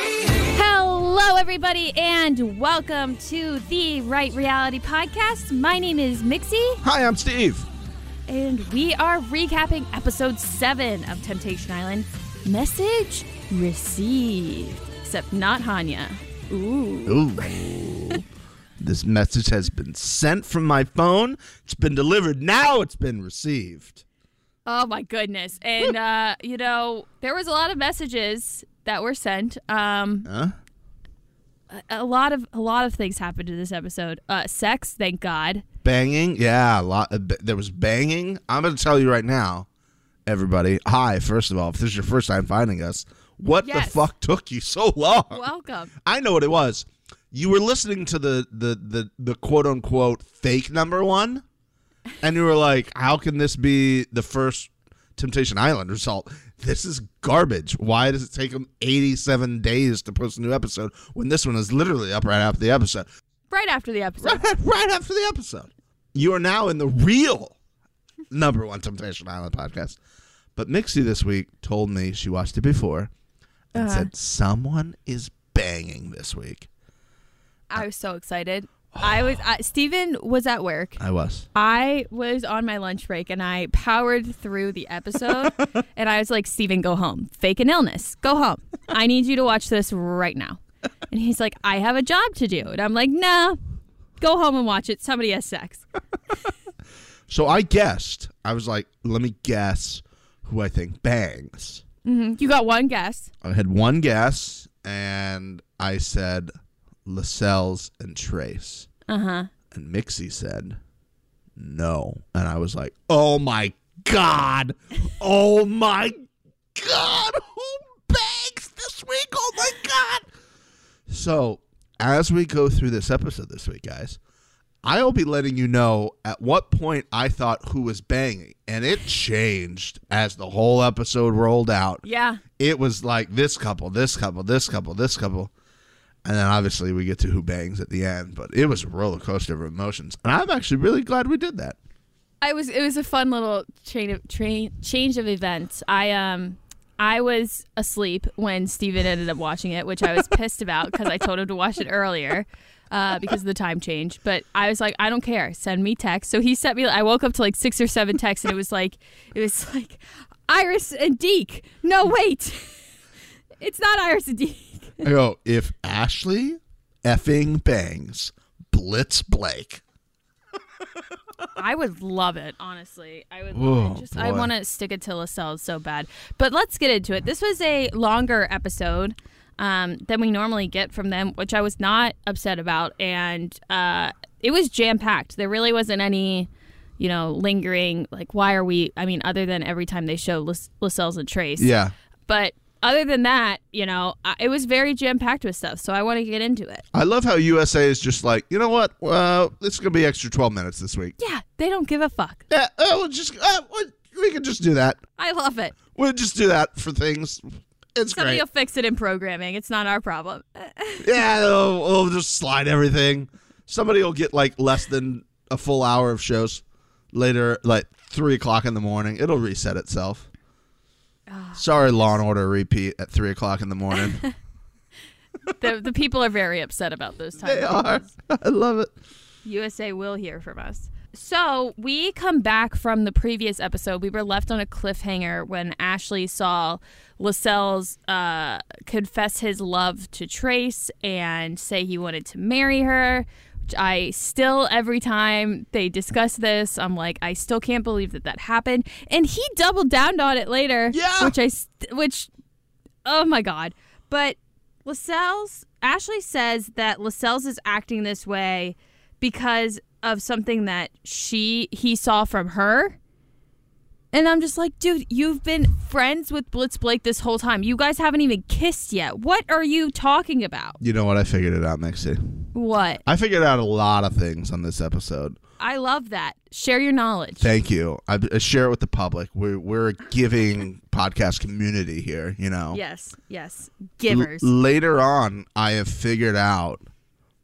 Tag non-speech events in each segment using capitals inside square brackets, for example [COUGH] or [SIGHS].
Hello, everybody, and welcome to the Right Reality Podcast. My name is Mixie, Hi, I'm Steve. and we are recapping episode 7 of Temptation Island Message Received. Except not Hanya. Ooh. Ooh. this message has been sent from my phone. It's been delivered. Now it's been received. Oh, my goodness. And, [LAUGHS] uh, you know, there was a lot of messages that were sent. Um, Huh? a lot of a lot of things happened in this episode. Uh, sex, thank God. Banging. Yeah, a lot. uh, b- There was banging. I'm going to tell you right now, everybody. Hi, first of all, if this is your first time finding us, what Yes. the fuck took you so long? Welcome. I know what it was. You were listening to the the the, the quote unquote fake number one, and you were like, "How can this be the first Temptation Island result? This is garbage. Why does it take them 87 days to post a new episode when this one is literally up right after the episode? Right after the episode. Right, [LAUGHS] right after the episode. You are now in the real number one Temptation Island podcast. But Mixie this week told me she watched it before and Uh-huh. said someone is banging this week. I was so excited. I was uh, Steven was at work. I was. I was on my lunch break and I powered through the episode [LAUGHS] and I was like, Steven, go home. Fake an illness. Go home. I need you to watch this right now. And he's like, I have a job to do. And I'm like, nah, go home and watch it. Somebody has sex. [LAUGHS] So I guessed. I was like, let me guess who I think bangs. Mhm. You got one guess. I had one guess, and I said Lascelles and Trace. Uh huh. And Mixie said no. And I was like, oh my God. Oh my God. Who bangs this week? Oh my God. So, as we go through this episode this week, guys, I'll be letting you know at what point I thought who was banging. And it changed as the whole episode rolled out. Yeah. It was like this couple, this couple, this couple, this couple. And then obviously we get to who bangs at the end, but it was a roller coaster of emotions. And I'm actually really glad we did that. I was it was a fun little chain of train change of events. I um I was asleep when Steven ended up watching it, which I was pissed about because I told him to watch it earlier. Uh, because of the time change, but I was like, I don't care. Send me text. So he sent me. I woke up to like six or seven texts, and it was like, it was like, Iris and Deke. No, wait, [LAUGHS] it's not Iris and Deke. I go, if Ashley effing bangs Blitz Blake. I would love it, honestly. I would Oh, love it. Just I want to stick it to Lascelles so bad. But let's get into it. This was a longer episode um, than we normally get from them, which I was not upset about, and uh, it was jam packed. There really wasn't any, you know, lingering. Like, why are we? I mean, other than every time they show Las- Lascelles and Trace. Yeah. But other than that, you know, it was very jam packed with stuff. So I want to get into it. I love how USA is just like, you know what? Well, it's going to be extra 12 minutes this week. Yeah, they don't give a fuck. Yeah, we'll just, uh, we- can just do that. I love it. We'll just do that for things. It's great. Somebody great. will fix it in programming. It's not our problem. [LAUGHS] Yeah, we'll, we'll just slide everything. Somebody will get like less than a full hour of shows later, like three o'clock in the morning. It'll reset itself. Ah. Sorry, Law and Order repeat at three o'clock in the morning. [LAUGHS] the, the people are very upset about those times. they are. [LAUGHS] I love it. USA will hear from us. So we come back from the previous episode. We were left on a cliffhanger when Ashley saw Lascelles uh, confess his love to Trace and say he wanted to marry her. I still, every time they discuss this, I'm like, I still can't believe that that happened. And he doubled down on it later. Yeah. Which I, which, oh my god. But Lascelles, Ashley says that Lascelles is acting this way because of something that she he saw from her. And I'm just like, dude, you've been friends with Blitz Blake this whole time. You guys haven't even kissed yet. What are you talking about? You know what? I figured it out, Mixie. What? I figured out a lot of things on this episode. I love that. Share your knowledge. Thank you. I, I share it with the public. We're we're a giving podcast community here. You know. Yes, yes. Givers. L- later on, I have figured out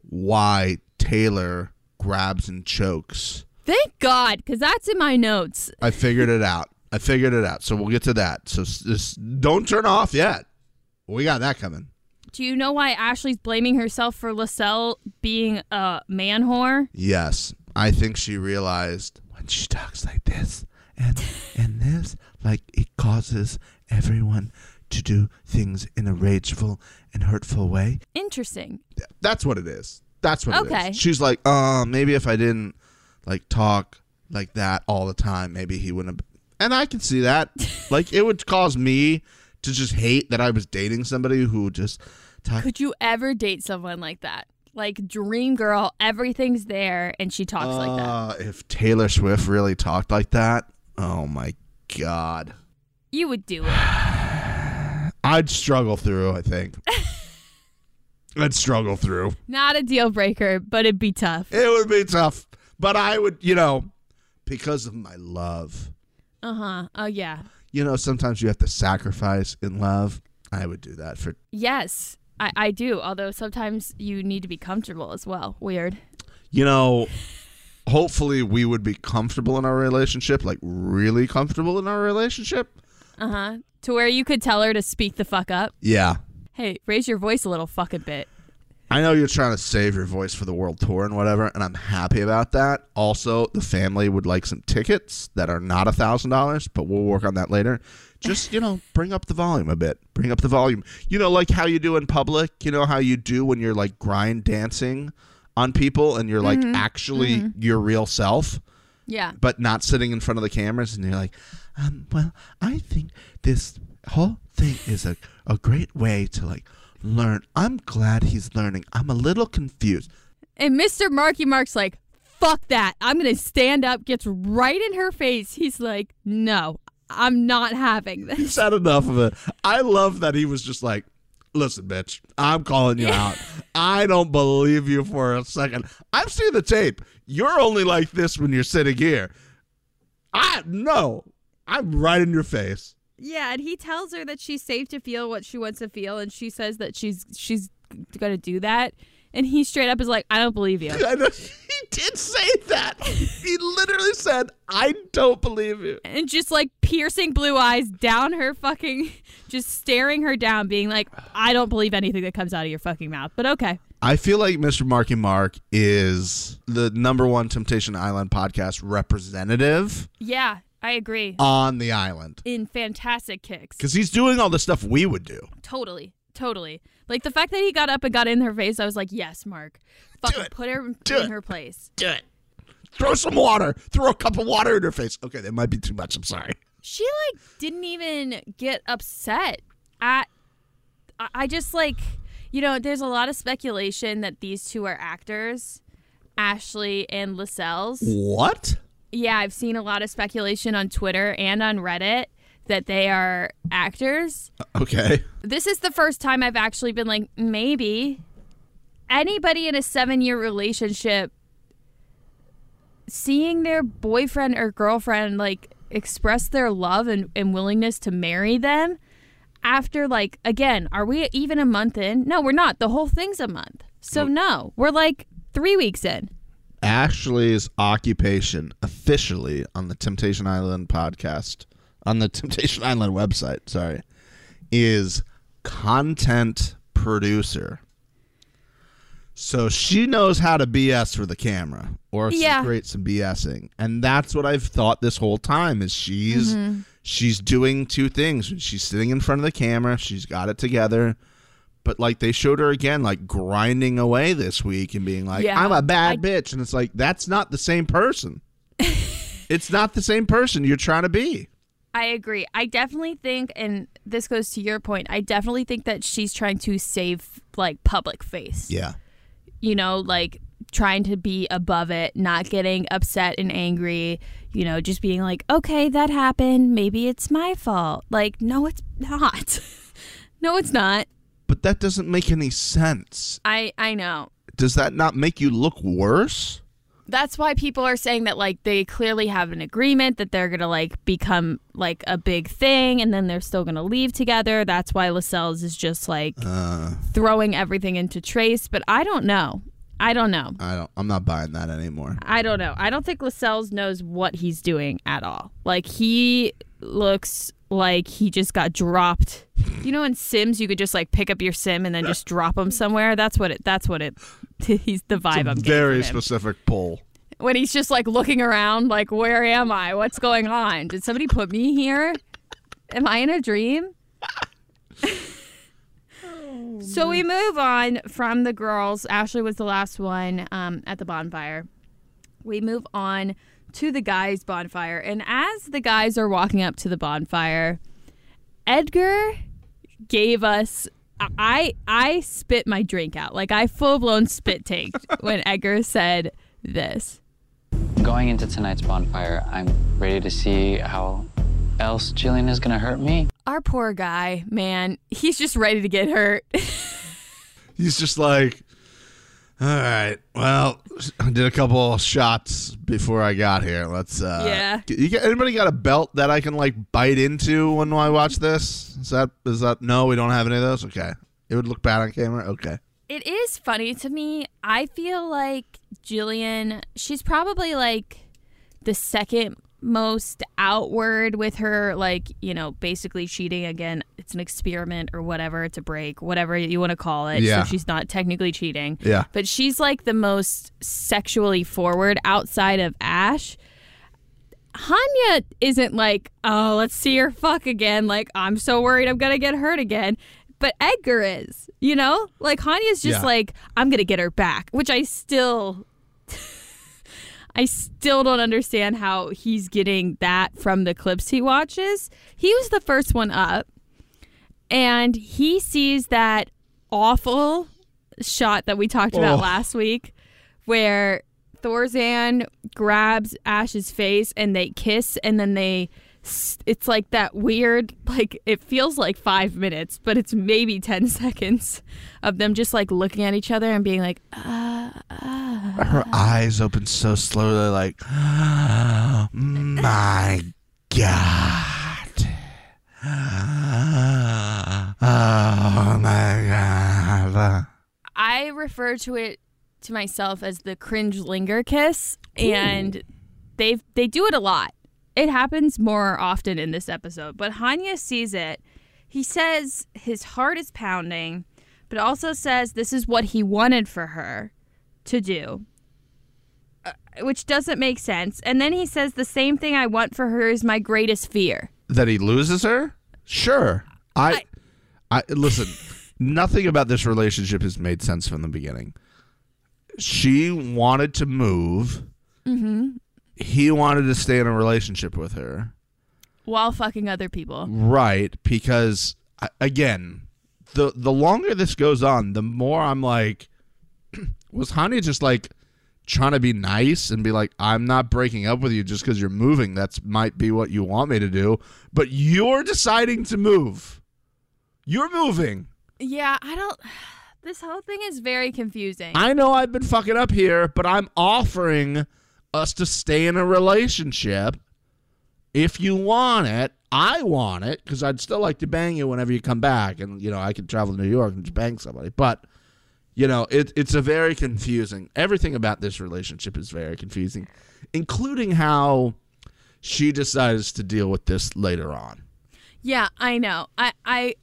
why Taylor grabs and chokes. Thank God, because that's in my notes. I figured it out. I figured it out. So we'll get to that. So just don't turn off yet. We got that coming. Do you know why Ashley's blaming herself for Lascelles being a man whore? Yes, I think she realized when she talks like this and and this, like it causes everyone to do things in a rageful and hurtful way. Interesting. That's what it is. That's what it Okay. is. She's like, uh, maybe if I didn't like talk like that all the time, maybe he wouldn't have. And I can see that. [LAUGHS] like it would cause me to just hate that I was dating somebody who just talk. Could you ever date someone like that? Like dream girl, everything's there, and she talks like that. Uh, if Taylor Swift really talked like that, oh my god. You would do it. [SIGHS] I'd struggle through, I think. [LAUGHS] I'd struggle through. Not a deal breaker, but it'd be tough. It would be tough, but I would, you know, because of my love. Uh huh. Oh yeah. You know, sometimes you have to sacrifice in love. I would do that for Yes, I, I do. Although sometimes you need to be comfortable as well. Weird. you know, hopefully we would be comfortable in our relationship, like really comfortable in our relationship. Uh huh. To where you could tell her to speak the fuck up. Yeah. Hey, raise your voice a little fucking bit. I know you're trying to save your voice for the world tour and whatever, and I'm happy about that. Also, the family would like some tickets that are not a thousand dollars, but we'll work on that later. Just you know, bring up the volume a bit. Bring up the volume. You know, like how you do in public. You know how you do when you're like grind dancing on people and you're like actually your real self, Yeah. but not sitting in front of the cameras, and you're like, um, well, I think this whole thing is a a great way to like learn. I'm glad he's learning. I'm a little confused. And Mr. Marky Mark's like, fuck that. I'm going to stand up, gets right in her face. He's like, no, I'm not having [LAUGHS] this. He's had enough of it. I love that he was just like, listen, bitch, I'm calling you out. I don't believe you for a second. I've seen the tape. You're only like this when you're sitting here. I no. I'm right in your face. Yeah, and he tells her that she's safe to feel what she wants to feel, and she says that she's she's gonna do that. And he straight up is like, I don't believe you. [LAUGHS] I know he did say that. He literally said, I don't believe you. and just like piercing blue eyes down her fucking, just staring her down, being like, I don't believe anything that comes out of your fucking mouth. But okay. I feel like Mr. Marky Mark is the number one Temptation Island podcast representative Yeah, I agree. on the island. In fantastic kicks. Because he's doing all the stuff we would do. Totally. Totally. Like the fact that he got up and got in her face, I was like, yes, Mark. Fucking it. put her Do in it. her place. Do it. Throw some water. Throw a cup of water in her face. Okay, that might be too much. I'm sorry. She like didn't even get upset at I- I just like you know, there's a lot of speculation that these two are actors, Ashley and Lascelles. What? Yeah, I've seen a lot of speculation on Twitter and on Reddit that they are actors. Uh, okay. This is the first time I've actually been like, maybe anybody in a seven year relationship seeing their boyfriend or girlfriend like express their love and, and willingness to marry them after like again are we even a month in no we're not the whole thing's a month so no we're like three weeks in Ashley's occupation officially on the Temptation Island podcast, on the [LAUGHS] Temptation Island website, sorry, is content producer. So she knows how to BS for the camera or Yeah. create some BSing. And that's what I've thought this whole time is she's mm-hmm. she's doing two things. She's sitting in front of the camera, she's got it together. But like they showed her again, like grinding away this week and being like, Yeah. I'm a bad I- bitch. And it's like, that's not the same person. [LAUGHS] it's not the same person you're trying to be. I agree. I definitely think, and this goes to your point, I definitely think that she's trying to save like public face. Yeah. You know, like trying to be above it, not getting upset and angry, you know, just being like, okay, that happened. Maybe it's my fault. Like, no, it's not. [LAUGHS] no, it's not. But that doesn't make any sense. I, I know. Does that not make you look worse? That's why people are saying that like they clearly have an agreement that they're gonna like become like a big thing and then they're still gonna leave together. That's why Lascelles is just like Uh, throwing everything into Trace, but I don't know. I don't know. I don't I'm not buying that anymore. I don't know. I don't think Lascelles knows what he's doing at all. Like he looks like he just got dropped. You know, in Sims, you could just like pick up your sim and then just drop him somewhere. That's what it. That's what it. [LAUGHS] He's the vibe I'm getting Very from him. specific pull. When he's just like looking around, like, where am I? What's going on? Did somebody put me here? Am I in a dream? [LAUGHS] so we move on from the girls. Ashley was the last one um, at the bonfire. We move on to the guys' bonfire. And as the guys are walking up to the bonfire, Edgar gave us. I I spit my drink out like I full blown spit taked [LAUGHS] when Edgar said this. Going into tonight's bonfire, I'm ready to see how else Jillian is gonna hurt me. Our poor guy, man, he's just ready to get hurt. [LAUGHS] He's just like, all right, well, I did a couple shots before I got here. Let's, uh, Yeah. You got, anybody got a belt that I can like bite into when I watch this? Is that, is that, no, we don't have any of those? Okay. It would look bad on camera? Okay. it is funny to me. I feel like Jillian, she's probably like the second most outward with her, like, you know, basically cheating. Again, it's an experiment or whatever, it's a break, whatever you want to call it. Yeah. So she's not technically cheating. Yeah. But she's like the most sexually forward outside of Ash. Hanya isn't like, oh, let's see her fuck again. Like, I'm so worried I'm going to get hurt again. But Edgar is, you know? Like, Hanya's just Yeah. like, I'm going to get her back, which I still. I still don't understand how he's getting that from the clips he watches. He was the first one up, and he sees that awful shot that we talked about Oh. last week where Thorzan grabs Ash's face and they kiss and then they it's like that weird like it feels like 5 minutes but it's maybe 10 [LAUGHS] seconds of them just like looking at each other and being like ah. Her eyes open so slowly, like, [GASPS] my God. [GASPS] Oh my God. I refer to it to myself as the cringe linger kiss, and they they do it a lot. It happens more often in this episode, but Hanya sees it. He says his heart is pounding, but also says this is what he wanted for her to do, uh, which doesn't make sense. And then he says the same thing I want for her is my greatest fear. that he loses her? Sure. I, I, listen. [LAUGHS] nothing about this relationship has made sense from the beginning. She wanted to move. Mm-hmm. He wanted to stay in a relationship with her. While fucking other people. Right, because again, the the longer this goes on, the more I'm like, [CLEARS THROAT] was Hanya just like trying to be nice and be like, I'm not breaking up with you just because you're moving. That's might be what you want me to do, but you're deciding to move. You're moving. Yeah, I don't. [SIGHS] This whole thing is very confusing. I know I've been fucking up here, but I'm offering us to stay in a relationship. If you want it, I want it because I'd still like to bang you whenever you come back, and you know I could travel to New York and just bang somebody. But you know, it, it's a very confusing. Everything about this relationship is very confusing, including how she decides to deal with this later on. Yeah, I know. I, I,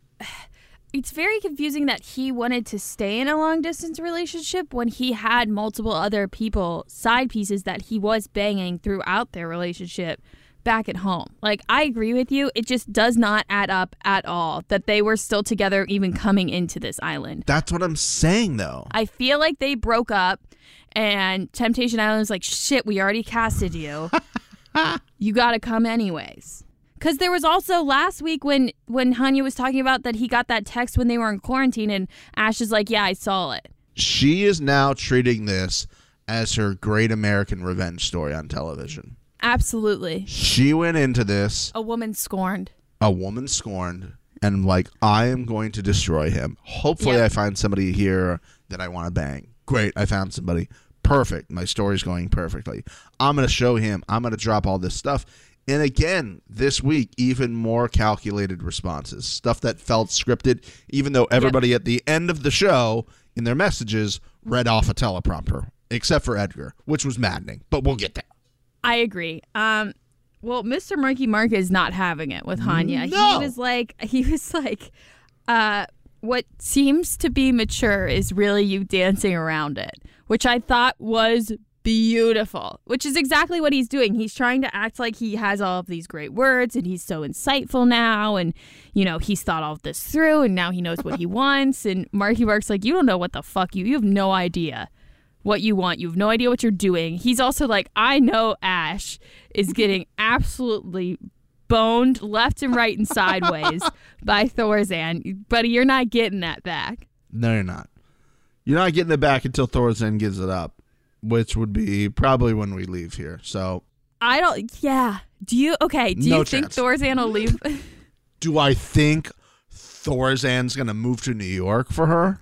it's very confusing that he wanted to stay in a long distance relationship when he had multiple other people, side pieces that he was banging throughout their relationship back at home. Like, I agree with you. It just does not add up at all that they were still together even coming into this island. That's what I'm saying, though. I feel like they broke up and Temptation Island was like, shit, we already casted you. [LAUGHS] you got to come anyways. Because there was also last week when when Hanya was talking about that he got that text when they were in quarantine, and Ash is like, "Yeah, I saw it." She is now treating this as her great American revenge story on television. Absolutely, She went into this a woman scorned. a woman scorned and like I am going to destroy him. Hopefully Yep. I find somebody here that I want to bang. Great, I found somebody. Perfect. My story's going perfectly. I'm going to show him. I'm going to drop all this stuff. And again, this week even more calculated responses. Stuff that felt scripted even though everybody at the end of the show in their messages read off a teleprompter except for Edgar, which was maddening. But we'll get there. I agree. Um, Well, Mr. Marky Mark is not having it with Hanya. No. He was like, [LAUGHS] he was like, uh, what seems to be mature is really you dancing around it, which I thought was beautiful, which is exactly what he's doing. He's trying to act like he has all of these great words and he's so insightful now. And, you know, he's thought all of this through and now he knows what he wants. And Marky Mark's like, you don't know what the fuck you, you have no idea what you want. You have no idea what you're doing. He's also like, I know Ash is [LAUGHS] getting absolutely boned left and right and sideways [LAUGHS] by Thorzan, buddy. You're not getting that back. No, you're not. You're not getting it back until Thorzan gives it up, which would be probably when we leave here. So, I don't. Yeah. Do you? Okay. Do No you think chance. Thorzan will leave? [LAUGHS] [LAUGHS] do I think Thorzan's gonna move to New York for her?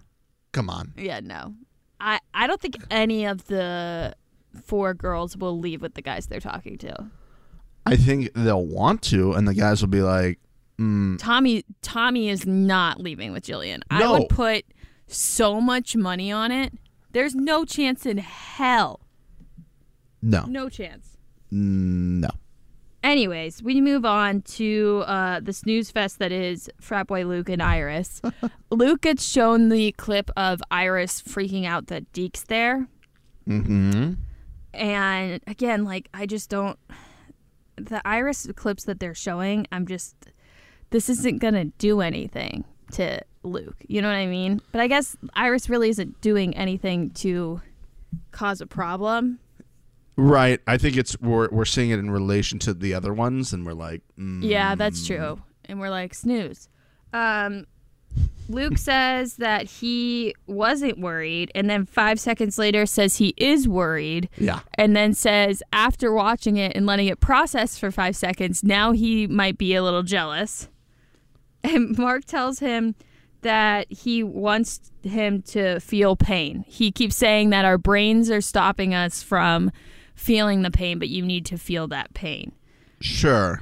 Come on. yeah. No. I I don't think any of the four girls will leave with the guys they're talking to. I think they'll want to, and the guys will be like, mm, Tommy Tommy is not leaving with Jillian. I would put so much money on it. There's no chance in hell. no, No chance. no. Anyways, we move on to uh, the snooze fest that is frat boy Luke and Iris. [LAUGHS] Luke gets shown the clip of Iris freaking out that Deke's there, Mm-hmm. and again, like I just don't. The Iris clips that they're showing, I'm just. This isn't gonna do anything to Luke. You know what I mean? But I guess Iris really isn't doing anything to cause a problem. Right. I think it's we're we're seeing it in relation to the other ones, and we're like, mm, Yeah, that's true. And we're like, snooze. Um, Luke [LAUGHS] says that he wasn't worried, and then five seconds later says he is worried, yeah, and then says after watching it and letting it process for five seconds, now he might be a little jealous. [LAUGHS] And Mark tells him that he wants him to feel pain. He keeps saying that our brains are stopping us from feeling the pain, but you need to feel that pain. sure.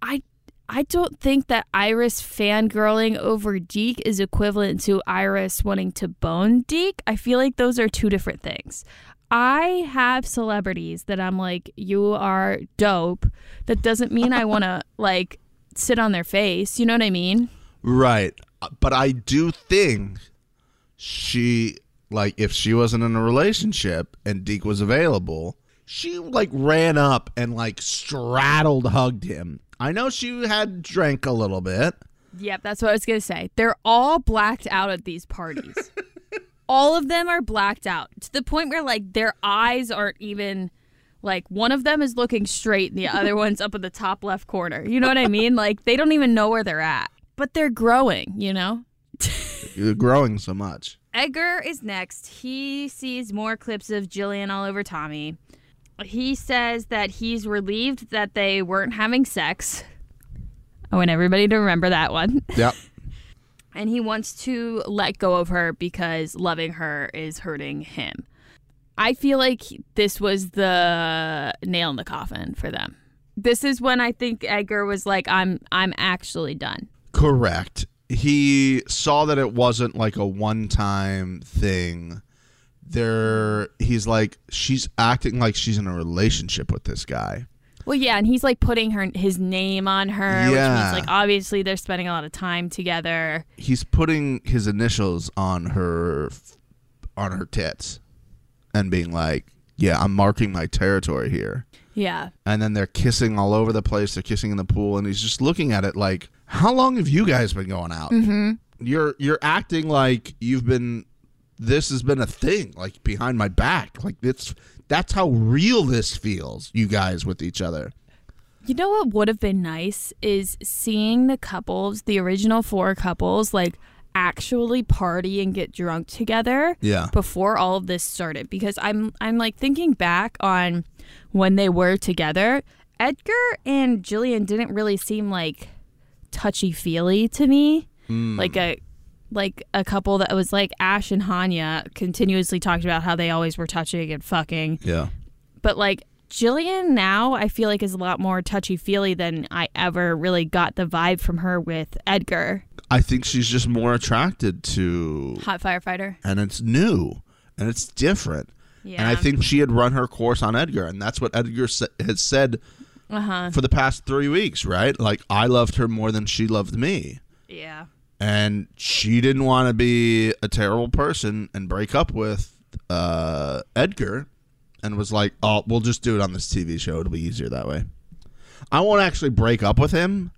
I I don't think that Iris fangirling over Deke is equivalent to Iris wanting to bone Deke. I feel like those are two different things. I have celebrities that I'm like, you are dope. That doesn't mean I want to like sit on their face. You know what I mean? Right. Uh, But I do think she like if she wasn't in a relationship and Deke was available, she like ran up and like straddled hugged him. I know she had drank a little bit. Yep, that's what I was going to say. They're all blacked out at these parties. [LAUGHS] all of them are blacked out to the point where like their eyes aren't even like one of them is looking straight and the other [LAUGHS] one's up in the top left corner. You know what I mean? Like they don't even know where they're at. But they're growing, you know? [LAUGHS] You're growing so much. Edgar is next. He sees more clips of Jillian all over Tommy. He says that he's relieved that they weren't having sex. I want everybody to remember that one. [LAUGHS] Yep. and he wants to let go of her because loving her is hurting him. I feel like this was the nail in the coffin for them. This is when I think Edgar was like, "I'm, I'm actually done." Correct. He saw that it wasn't like a one time thing. There he's like she's acting like she's in a relationship with this guy. Well, yeah, and he's like putting her his name on her, which Yeah. means like obviously they're spending a lot of time together. He's putting his initials on her on her tits and being like, "Yeah, I'm marking my territory here." Yeah, And then they're kissing all over the place. They're kissing in the pool and he's just looking at it like, "How long have you guys been going out?" mm-hmm. You're you're acting like you've been this has been a thing like behind my back. Like it's that's how real this feels, you guys with each other. You know what would have been nice is seeing the couples, the original four couples, like actually party and get drunk together Yeah. before all of this started because I'm I'm like thinking back on when they were together. Edgar and Jillian didn't really seem like touchy feely to me. Hmm. Like a like a couple that was like Ash and Hanya continuously talked about how they always were touching and fucking Yeah. but like Jillian now I feel like is a lot more touchy feely than I ever really got the vibe from her with Edgar. I think she's just more attracted to Hot firefighter. and it's new and it's different. Yeah. And I think she had run her course on Edgar and that's what Edgar sa- has said Uh huh. for the past three weeks, right? Like I loved her more than she loved me. Yeah. And she didn't want to be a terrible person and break up with uh, Edgar and was like, oh, we'll just do it on this TV show. It'll be easier that way. I won't actually break up with him.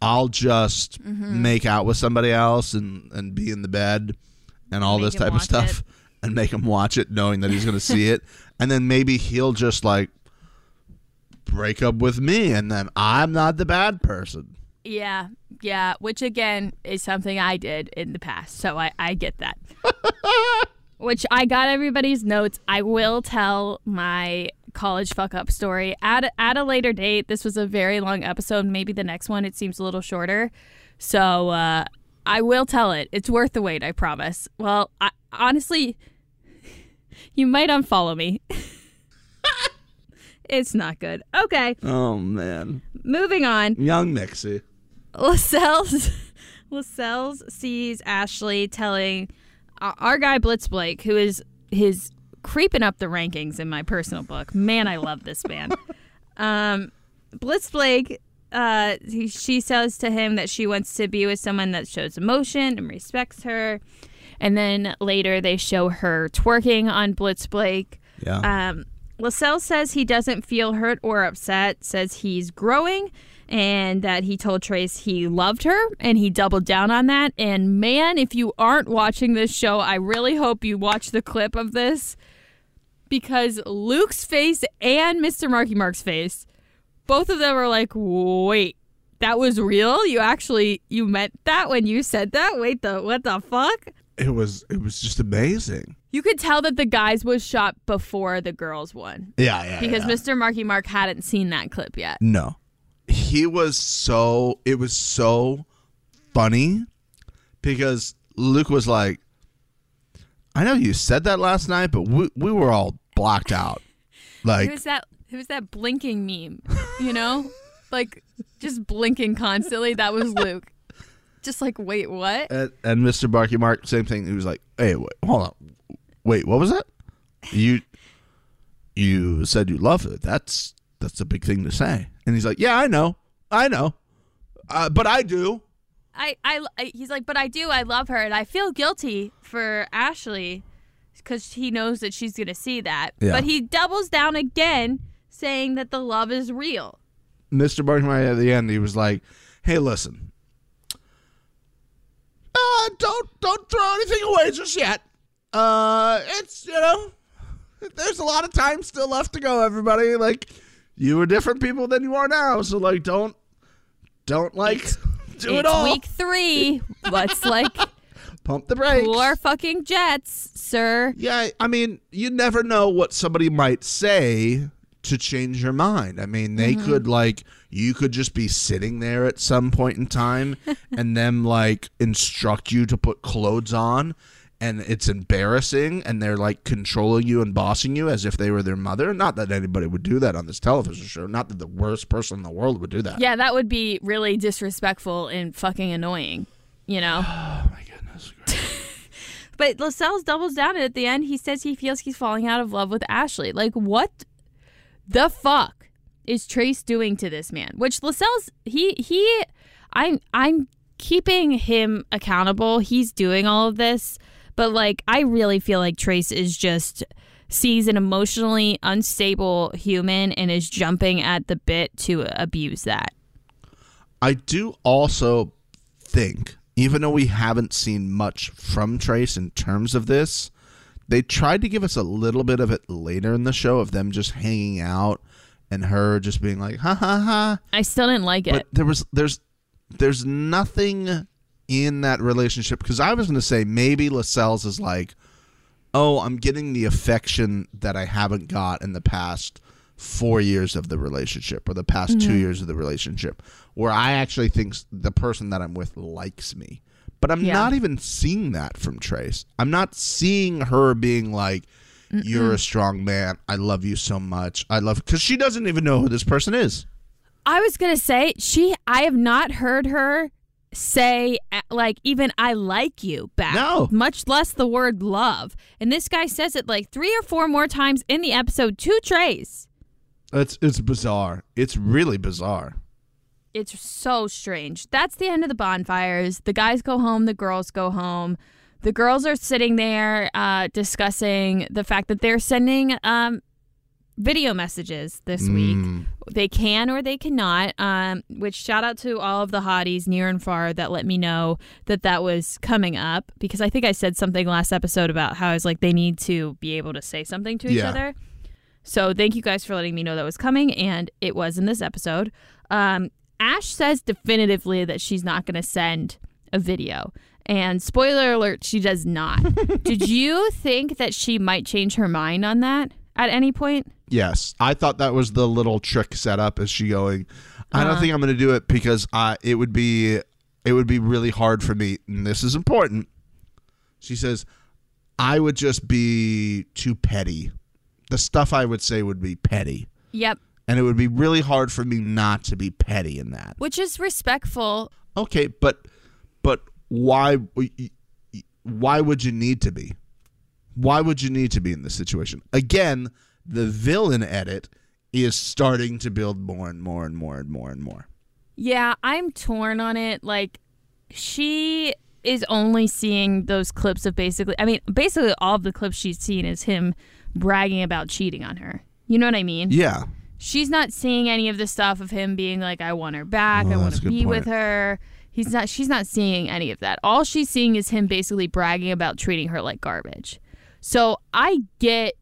I'll just Mm-hmm. make out with somebody else and, and be in the bed and all Make this type of stuff it. and make him watch it knowing that he's going to see [LAUGHS] it. And then maybe he'll just like break up with me and then I'm not the bad person. Yeah. Yeah. Which again is something I did in the past. So I, I get that. [LAUGHS] Which I got everybody's notes. I will tell my college fuck up story at at a later date. This was a very long episode. Maybe the next one it seems a little shorter. So uh, I will tell it. It's worth the wait. I promise. Well, I, honestly, [LAUGHS] you might unfollow me. [LAUGHS] it's not good. Okay, Oh man. moving on. Young Mixie. Lascelles [LAUGHS] Lascelles sees Ashley telling our guy Blitz Blake, who is his creeping up the rankings in my personal book. Man, I love this man. [LAUGHS] um, Blitz Blake, uh, he, she says to him that she wants to be with someone that shows emotion and respects her. And then later they show her twerking on Blitz Blake. Yeah. Um, Lascelles says he doesn't feel hurt or upset, says he's growing and that he told Trace he loved her and he doubled down on that. And man, if you aren't watching this show, I really hope you watch the clip of this because Luke's face and Mr. Marky Mark's face, both of them are like, wait. That was real? You actually you meant that when you said that? Wait the what the fuck? It was it was just amazing. You could tell that the guys was shot before the girls one. Yeah, yeah. because yeah. Mr. Marky Mark hadn't seen that clip yet. No. He was so it was so funny because Luke was like I know you said that last night, but we we were all blocked out. [LAUGHS] Like Who's that? Who's that blinking meme? You know, [LAUGHS] like just blinking constantly. That was Luke. Just like, wait, what? and, and Mr. Barky Mark, same thing. He was like, "Hey, wait, hold on, wait, what was that? You, you said you love it. That's that's a big thing to say." And he's like, "Yeah, I know, I know, uh, but I do." I, I, he's like, but I do. I love her, and I feel guilty for Ashley because he knows that she's gonna see that. Yeah. But he doubles down again, saying that the love is real. Mr. Barky Mark at the end, he was like, "Hey, listen, uh, don't don't throw anything away just yet. Uh, it's you know, there's a lot of time still left to go. Everybody, like, you were different people than you are now, so like, don't don't like [LAUGHS] do it all. week three. Let's like [LAUGHS] Pump the brakes. four fucking jets, sir. Yeah, I mean, you never know what somebody might say to change your mind. I mean, they Mm-hmm. could like you could just be sitting there at some point in time [LAUGHS] and them like instruct you to put clothes on and it's embarrassing and they're like controlling you and bossing you as if they were their mother. Not that anybody would do that on this television show. Not that the worst person in the world would do that. Yeah, that would be really disrespectful and fucking annoying. You know. [SIGHS] Oh my goodness. [LAUGHS] But Lascelles doubles down and at the end. He says he feels he's falling out of love with Ashley. Like, what the fuck is Trace doing to this man? Which Lascelles, he he, I'm I'm keeping him accountable. He's doing all of this, but like, I really feel like Trace is just sees an emotionally unstable human and is jumping at the bit to abuse that. I do also think, even though we haven't seen much from Trace in terms of this, they tried to give us a little bit of it later in the show of them just hanging out and her just being like, ha ha ha. I still didn't like it. But there was there's there's nothing in that relationship because I was gonna say maybe Lascelles is like, oh, I'm getting the affection that I haven't got in the past four years of the relationship or the past two mm-hmm. years of the relationship, where I actually think the person that I'm with likes me. But I'm Yeah. not even seeing that from Trace. I'm not seeing her being like, "You're a strong man. I love you so much. I love," because she doesn't even know who this person is. I was gonna say she. I have not heard her say uh, like even "I like you" back. No. much less the word "love." And this guy says it like three or four more times in the episode to Trace. It's it's bizarre. It's really bizarre. It's so strange. That's the end of the bonfires. The guys go home, the girls go home. The girls are sitting there uh, discussing the fact that they're sending um, video messages this week. Mm. They can or they cannot. Um, which shout out to all of the hotties near and far that let me know that that was coming up because I think I said something last episode about how I was like they need to be able to say something to each Yeah. other. So thank you guys for letting me know that was coming, and it was in this episode. Um, Ash says definitively that she's not going to send a video. And spoiler alert, she does not. [LAUGHS] Did you think that she might change her mind on that at any point? Yes, I thought that was the little trick set up. Is she going? I don't Uh-huh. think I'm going to do it because I it would be it would be really hard for me. And this is important. She says, I would just be too petty. The stuff I would say would be petty, Yep. And it would be really hard for me not to be petty in that. Which is respectful. Okay, but but why why would you need to be? Why would you need to be in this situation? Again, the villain edit is starting to build more and more and more and more and more. Yeah, I'm torn on it. Like, she is only seeing those clips of basically, I mean, basically all of the clips she's seen is him bragging about cheating on her. You know what I mean? Yeah. She's not seeing any of the stuff of him being like i want her back. I Oh, want to be with her. He's not she's not seeing any of that. All she's seeing is him basically bragging about treating her like garbage. So i get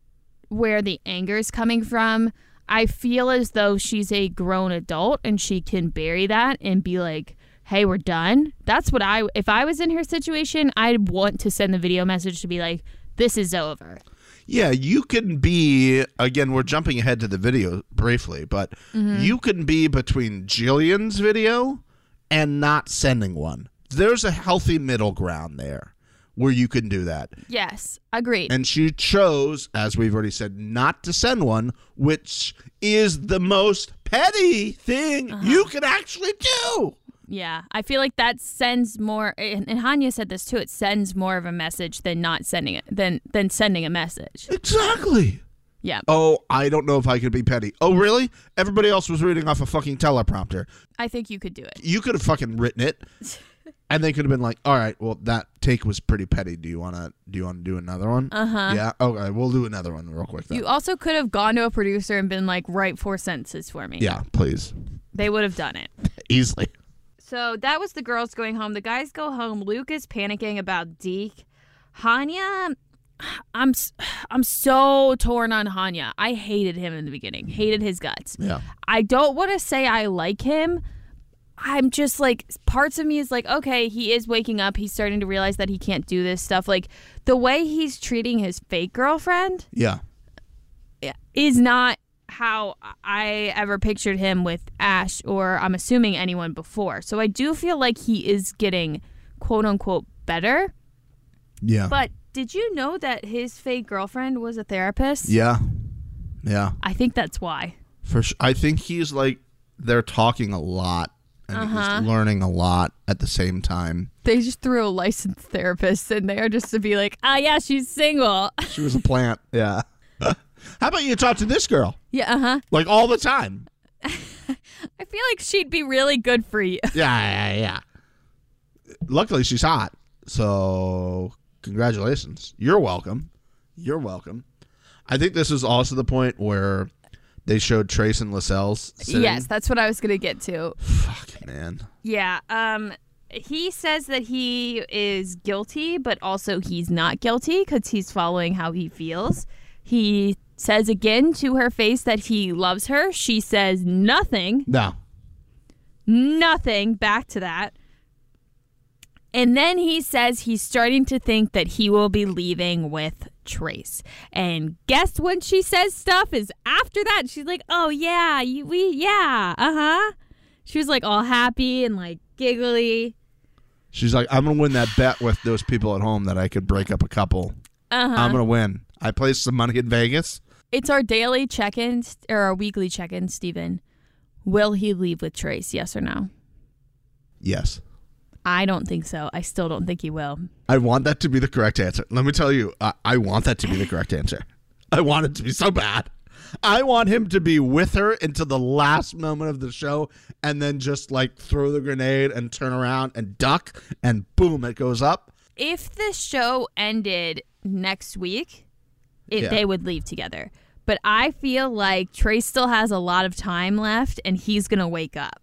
where the anger is coming from. I feel as though she's a grown adult and she can bury that and be like hey we're done. That's what i if i was in her situation i'd want to send the video message to be like this is over Yeah, you can be again, we're jumping ahead to the video briefly, but mm-hmm. you can be between Jillian's video and not sending one. There's a healthy middle ground there where you can do that. yes agreed And she chose, as we've already said, not to send one, which is the most petty thing uh-huh. you can actually do. Yeah, I feel like that sends more. And, and Hanya said this too. It sends more of a message than not sending it than than sending a message. Exactly. Yeah, Oh, I don't know if I could be petty. Oh, really? Everybody else was reading off a fucking teleprompter. I think you could do it. You could have fucking written it, [LAUGHS] and they could have been like, "All right, well, that take was pretty petty. Do you wanna do you wanna do another one? Uh huh. Yeah. Okay, we'll do another one real quick. Then. You also could have gone to a producer and been like, write four sentences for me. yeah, please, They would have done it. [LAUGHS] easily. So that was the girls going home. The guys go home. Luke is panicking about Deke. Hanya, I'm I'm so torn on Hanya. I hated him in the beginning. Hated his guts. Yeah. I don't want to say I like him. I'm just like parts of me is like okay, he is waking up. He's starting to realize that he can't do this stuff. Like the way he's treating his fake girlfriend Yeah. is not how I ever pictured him with Ash or I'm assuming anyone before. So I do feel like he is getting quote unquote better. Yeah. But did you know that his fake girlfriend was a therapist? yeah. Yeah. I think that's why. For sure. I think he's like they're talking a lot and Uh-huh. he's learning a lot at the same time. They just threw a licensed therapist in there just to be like, ah, yeah, she's single. She was a plant. yeah. [LAUGHS] How about you talk to this girl yeah, uh huh. like all the time? [LAUGHS] I feel like she'd be really good for you. [LAUGHS] Yeah, yeah, yeah. Luckily, she's hot. So, congratulations. You're welcome. You're welcome. I think this is also the point where they showed Trace and Lascelles. Sitting. Yes, that's what I was gonna get to. Fuck, man. Yeah. Um he says that he is guilty, but also he's not guilty because he's following how he feels. He says again to her face that he loves her. She says nothing, No. nothing back to that. And then he says he's starting to think that he will be leaving with Trace. And guess when she says stuff is after that. She's like, "Oh yeah, you, we yeah, uh huh." She was like all happy and like giggly. She's like, I'm going to win that bet with those people at home that I could break up a couple. Uh huh. I'm going to win. I placed some money in Vegas. It's our daily check-in or our weekly check-in, Stephen. Will he leave with Trace? Yes or no? Yes. I don't think so. I still don't think he will. I want that to be the correct answer. Let me tell you, I, I want that to be the correct answer. I want it to be so bad. I want him to be with her until the last moment of the show and then just like throw the grenade and turn around and duck and boom, it goes up. If the show ended next week, it, Yeah. they would leave together. But I feel like Trey still has a lot of time left and he's going to wake up.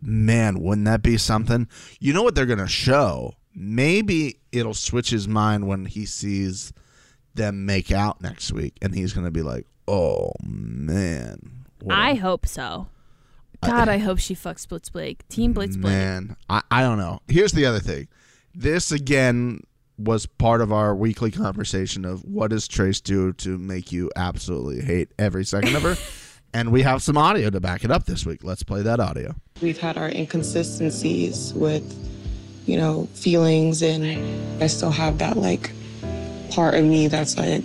Man, wouldn't that be something? You know what they're going to show? Maybe it'll switch his mind when he sees them make out next week and he's going to be like, oh man. what a- I hope so. God, I [LAUGHS] hope she fucks Blitz Blake. Team Blitz Blake. Man, I, I don't know. Here's the other thing. This again was part of our weekly conversation of what does Trace do to make you absolutely hate every second of her. [LAUGHS] and we have some audio to back it up this week. Let's play that audio. We've had our inconsistencies with, you know, feelings, and I still have that like part of me that's like,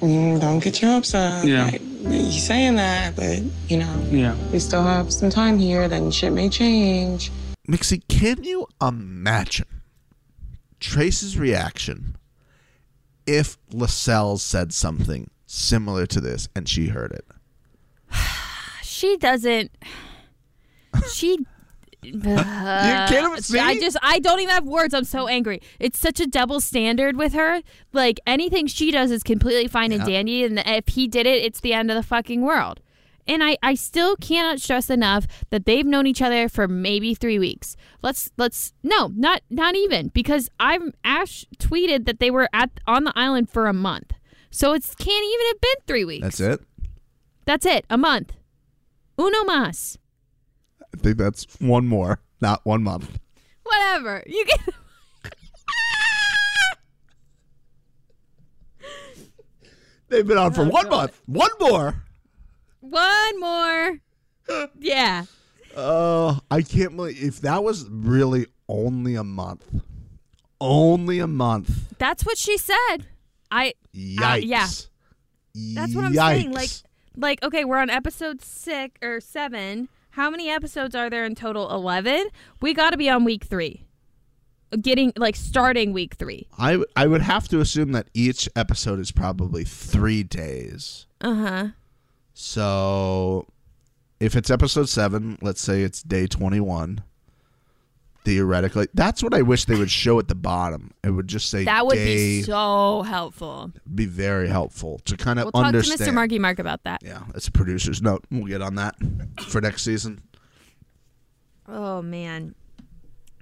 mm, don't get your hopes up. Yeah. Like, he's saying that, but you know, Yeah. we still have some time here. Then shit may change. Mixie, can you imagine Trace's reaction if Lascelles said something similar to this and she heard it? [SIGHS] She doesn't. She. [LAUGHS] you can't see? Uh, I just I don't even have words. I'm so angry. It's such a double standard with her. Like anything she does is completely fine and dandy, and if he did it, it's the end of the fucking world. And I, I still cannot stress enough that they've known each other for maybe three weeks. Let's let's no, not not even because I'm Ash tweeted that they were at on the island for a month, so it's can't even have been three weeks. That's it. That's it. A month. Uno mas. I think that's one more, not one month. Whatever. You get [LAUGHS] They've been on for oh, one month. One more. One more. [LAUGHS] Yeah. Oh, I can't believe if that was really only a month. Only a month. That's what she said. I Yikes. yeah. that's what I'm saying. Like like okay, we're on episode 6 or 7. How many episodes are there in total? 11. We got to be on week 3. Getting like starting week 3. I I would have to assume that each episode is probably three days. Uh-huh. So if it's episode seven, let's say it's day twenty one. Theoretically, that's what I wish they would show at the bottom. It would just say That would day, be so helpful. be very helpful to kind of We'll talk understand. to Mr. Marky Mark about that. Yeah, that's a producer's note. We'll get on that for next season. Oh man.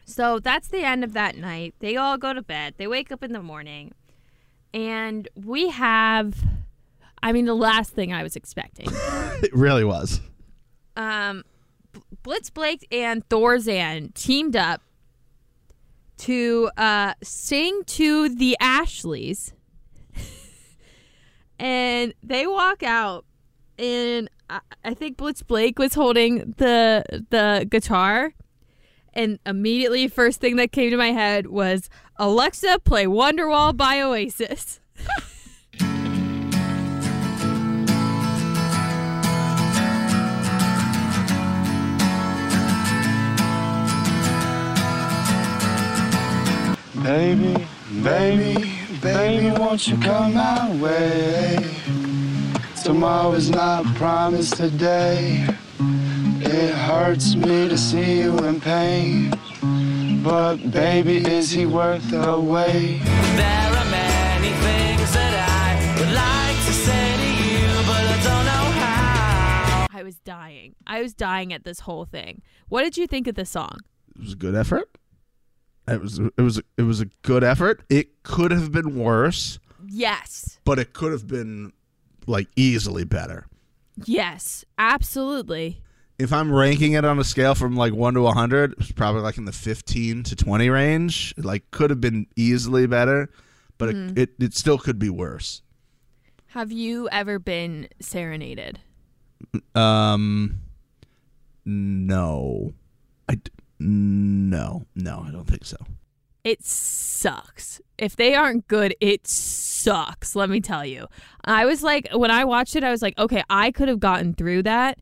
So that's the end of that night. They all go to bed. They wake up in the morning. And we have I mean the last thing I was expecting. [LAUGHS] It really was. Um Blitz Blake and Thorzan teamed up to uh sing to the Ashleys. [LAUGHS] and they walk out and I, I think Blitz Blake was holding the the guitar and immediately first thing that came to my head was Alexa play Wonderwall by Oasis. [LAUGHS] Baby, baby, baby, won't you come my way? Tomorrow is not promised today. It hurts me to see you in pain. But baby, is he worth the wait? There are many things that I would like to say to you, but I don't know how. I was dying. I was dying at this whole thing. What did you think of the song? It was a good effort. It was it was it was a good effort. It could have been worse, Yes. but it could have been like easily better. Yes. Absolutely. If I'm ranking it on a scale from like 1 to 100, it's probably like in the 15 to 20 range. It, like could have been easily better, but it, it it still could be worse. Have you ever been serenaded? Um no. I no. No, I don't think so. It sucks. If they aren't good, it sucks. Let me tell you. I was like, when I watched it, I was like, okay, I could have gotten through that.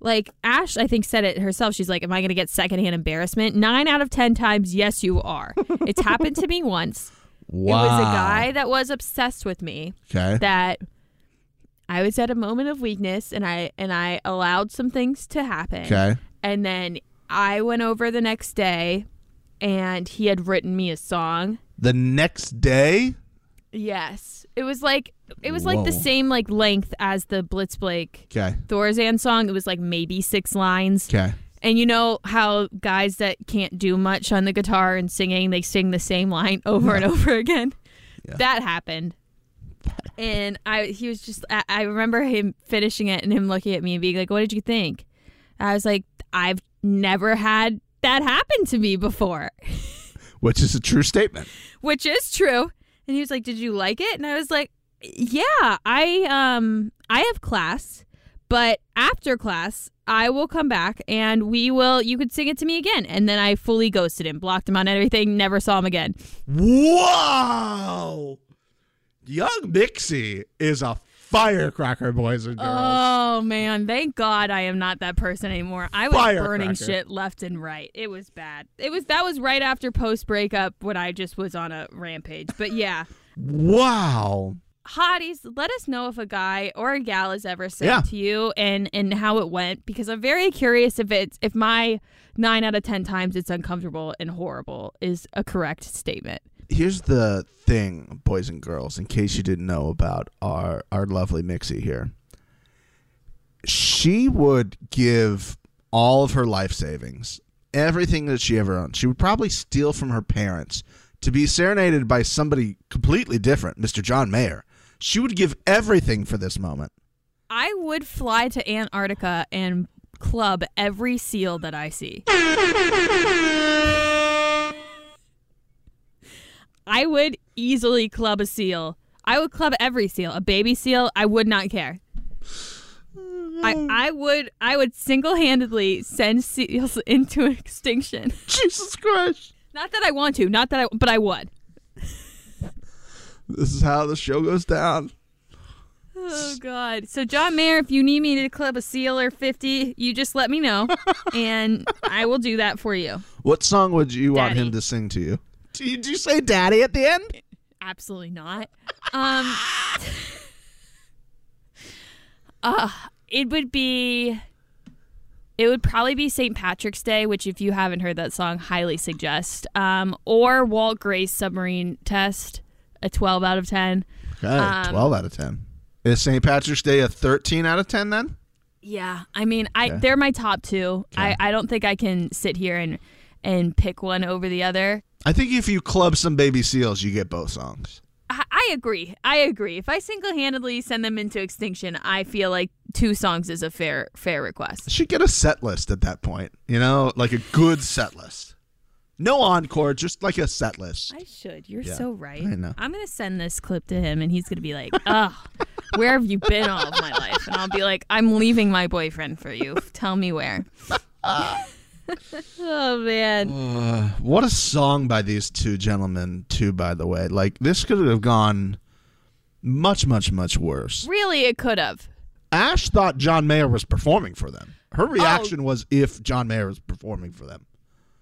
Like Ash, I think said it herself. She's like, "Am I going to get secondhand embarrassment?" Nine out of ten times, yes, you are. it's happened to me once. Wow. It was a guy that was obsessed with me. Okay. that I was at a moment of weakness and I and I allowed some things to happen. Okay. And then I went over the next day and he had written me a song. The next day. Yes. It was like it was like the same like length as the Blitz Blake Okay. Thorzan song. It was like maybe six lines. Okay. And you know how guys that can't do much on the guitar and singing, they sing the same line [LAUGHS] over and over again. Yeah. That happened. And I, he was just, I, I remember him finishing it and him looking at me and being like, "What did you think?" I was like, "I've never had that happen to me before," Which is a true statement. which is true. And he was like, "Did you like it?" And I was like, "Yeah, I um, I have class, but after class, I will come back and we will. You could sing it to me again." And then I fully ghosted him, blocked him on everything, never saw him again. Wow. Young Mixie is a firecracker, boys and girls. Oh man, thank God I am not that person anymore. I was burning shit left and right. It was bad. It was that was right after post breakup when I just was on a rampage. But yeah. wow. Hotties, let us know if a guy or a gal has ever said Yeah. to you and and how it went because I'm very curious if it's if my 9 out of 10 times it's uncomfortable and horrible is a correct statement. Here's the thing, boys and girls, in case you didn't know about our our lovely Mixie here. She would give all of her life savings, everything that she ever owned. She would probably steal from her parents to be serenaded by somebody completely different, Mr. John Mayer. She would give everything for this moment. I would fly to Antarctica and club every seal that I see. [LAUGHS] I would easily club a seal. I would club every seal. A baby seal, I would not care. I, I would I would single handedly send seals [LAUGHS] into extinction. [LAUGHS] Jesus Christ. Not that I want to, not that I but I would. This is how the show goes down. Oh God! So John Mayer, if you need me to club a seal or fifty, you just let me know, [LAUGHS] and I will do that for you. What song would you want him to sing to you? [LAUGHS] Did you say daddy at the end? Absolutely not. Um, [LAUGHS] uh, it would be. It would probably be St. Patrick's Day, which, if you haven't heard that song, highly suggest. Um, or Walt Grace's Submarine Test, a twelve out of ten. Okay, Um, 12 out of 10. Is St. Patrick's Day a 13 out of 10 then? Yeah, I mean, I Okay. they're my top two. I, I don't think I can sit here and and pick one over the other. I think if you club some baby seals, you get both songs. I, I agree. I agree. If I single handedly send them into extinction, I feel like two songs is a fair fair request. Should get a set list at that point, you know, like a good set list. No encore, just like a set list. I should. You're Yeah, so right. I know. I'm gonna send this clip to him, and he's gonna be like, "Ugh, where have you been all of my life?" And I'll be like, "I'm leaving my boyfriend for you. Tell me where." [LAUGHS] [LAUGHS] oh man. Uh, what a song by these two gentlemen, too, by the way. Like, this could have gone much, much, much worse. Really, it could have. Ash thought John Mayer was performing for them. Her reaction was if John Mayer was performing for them.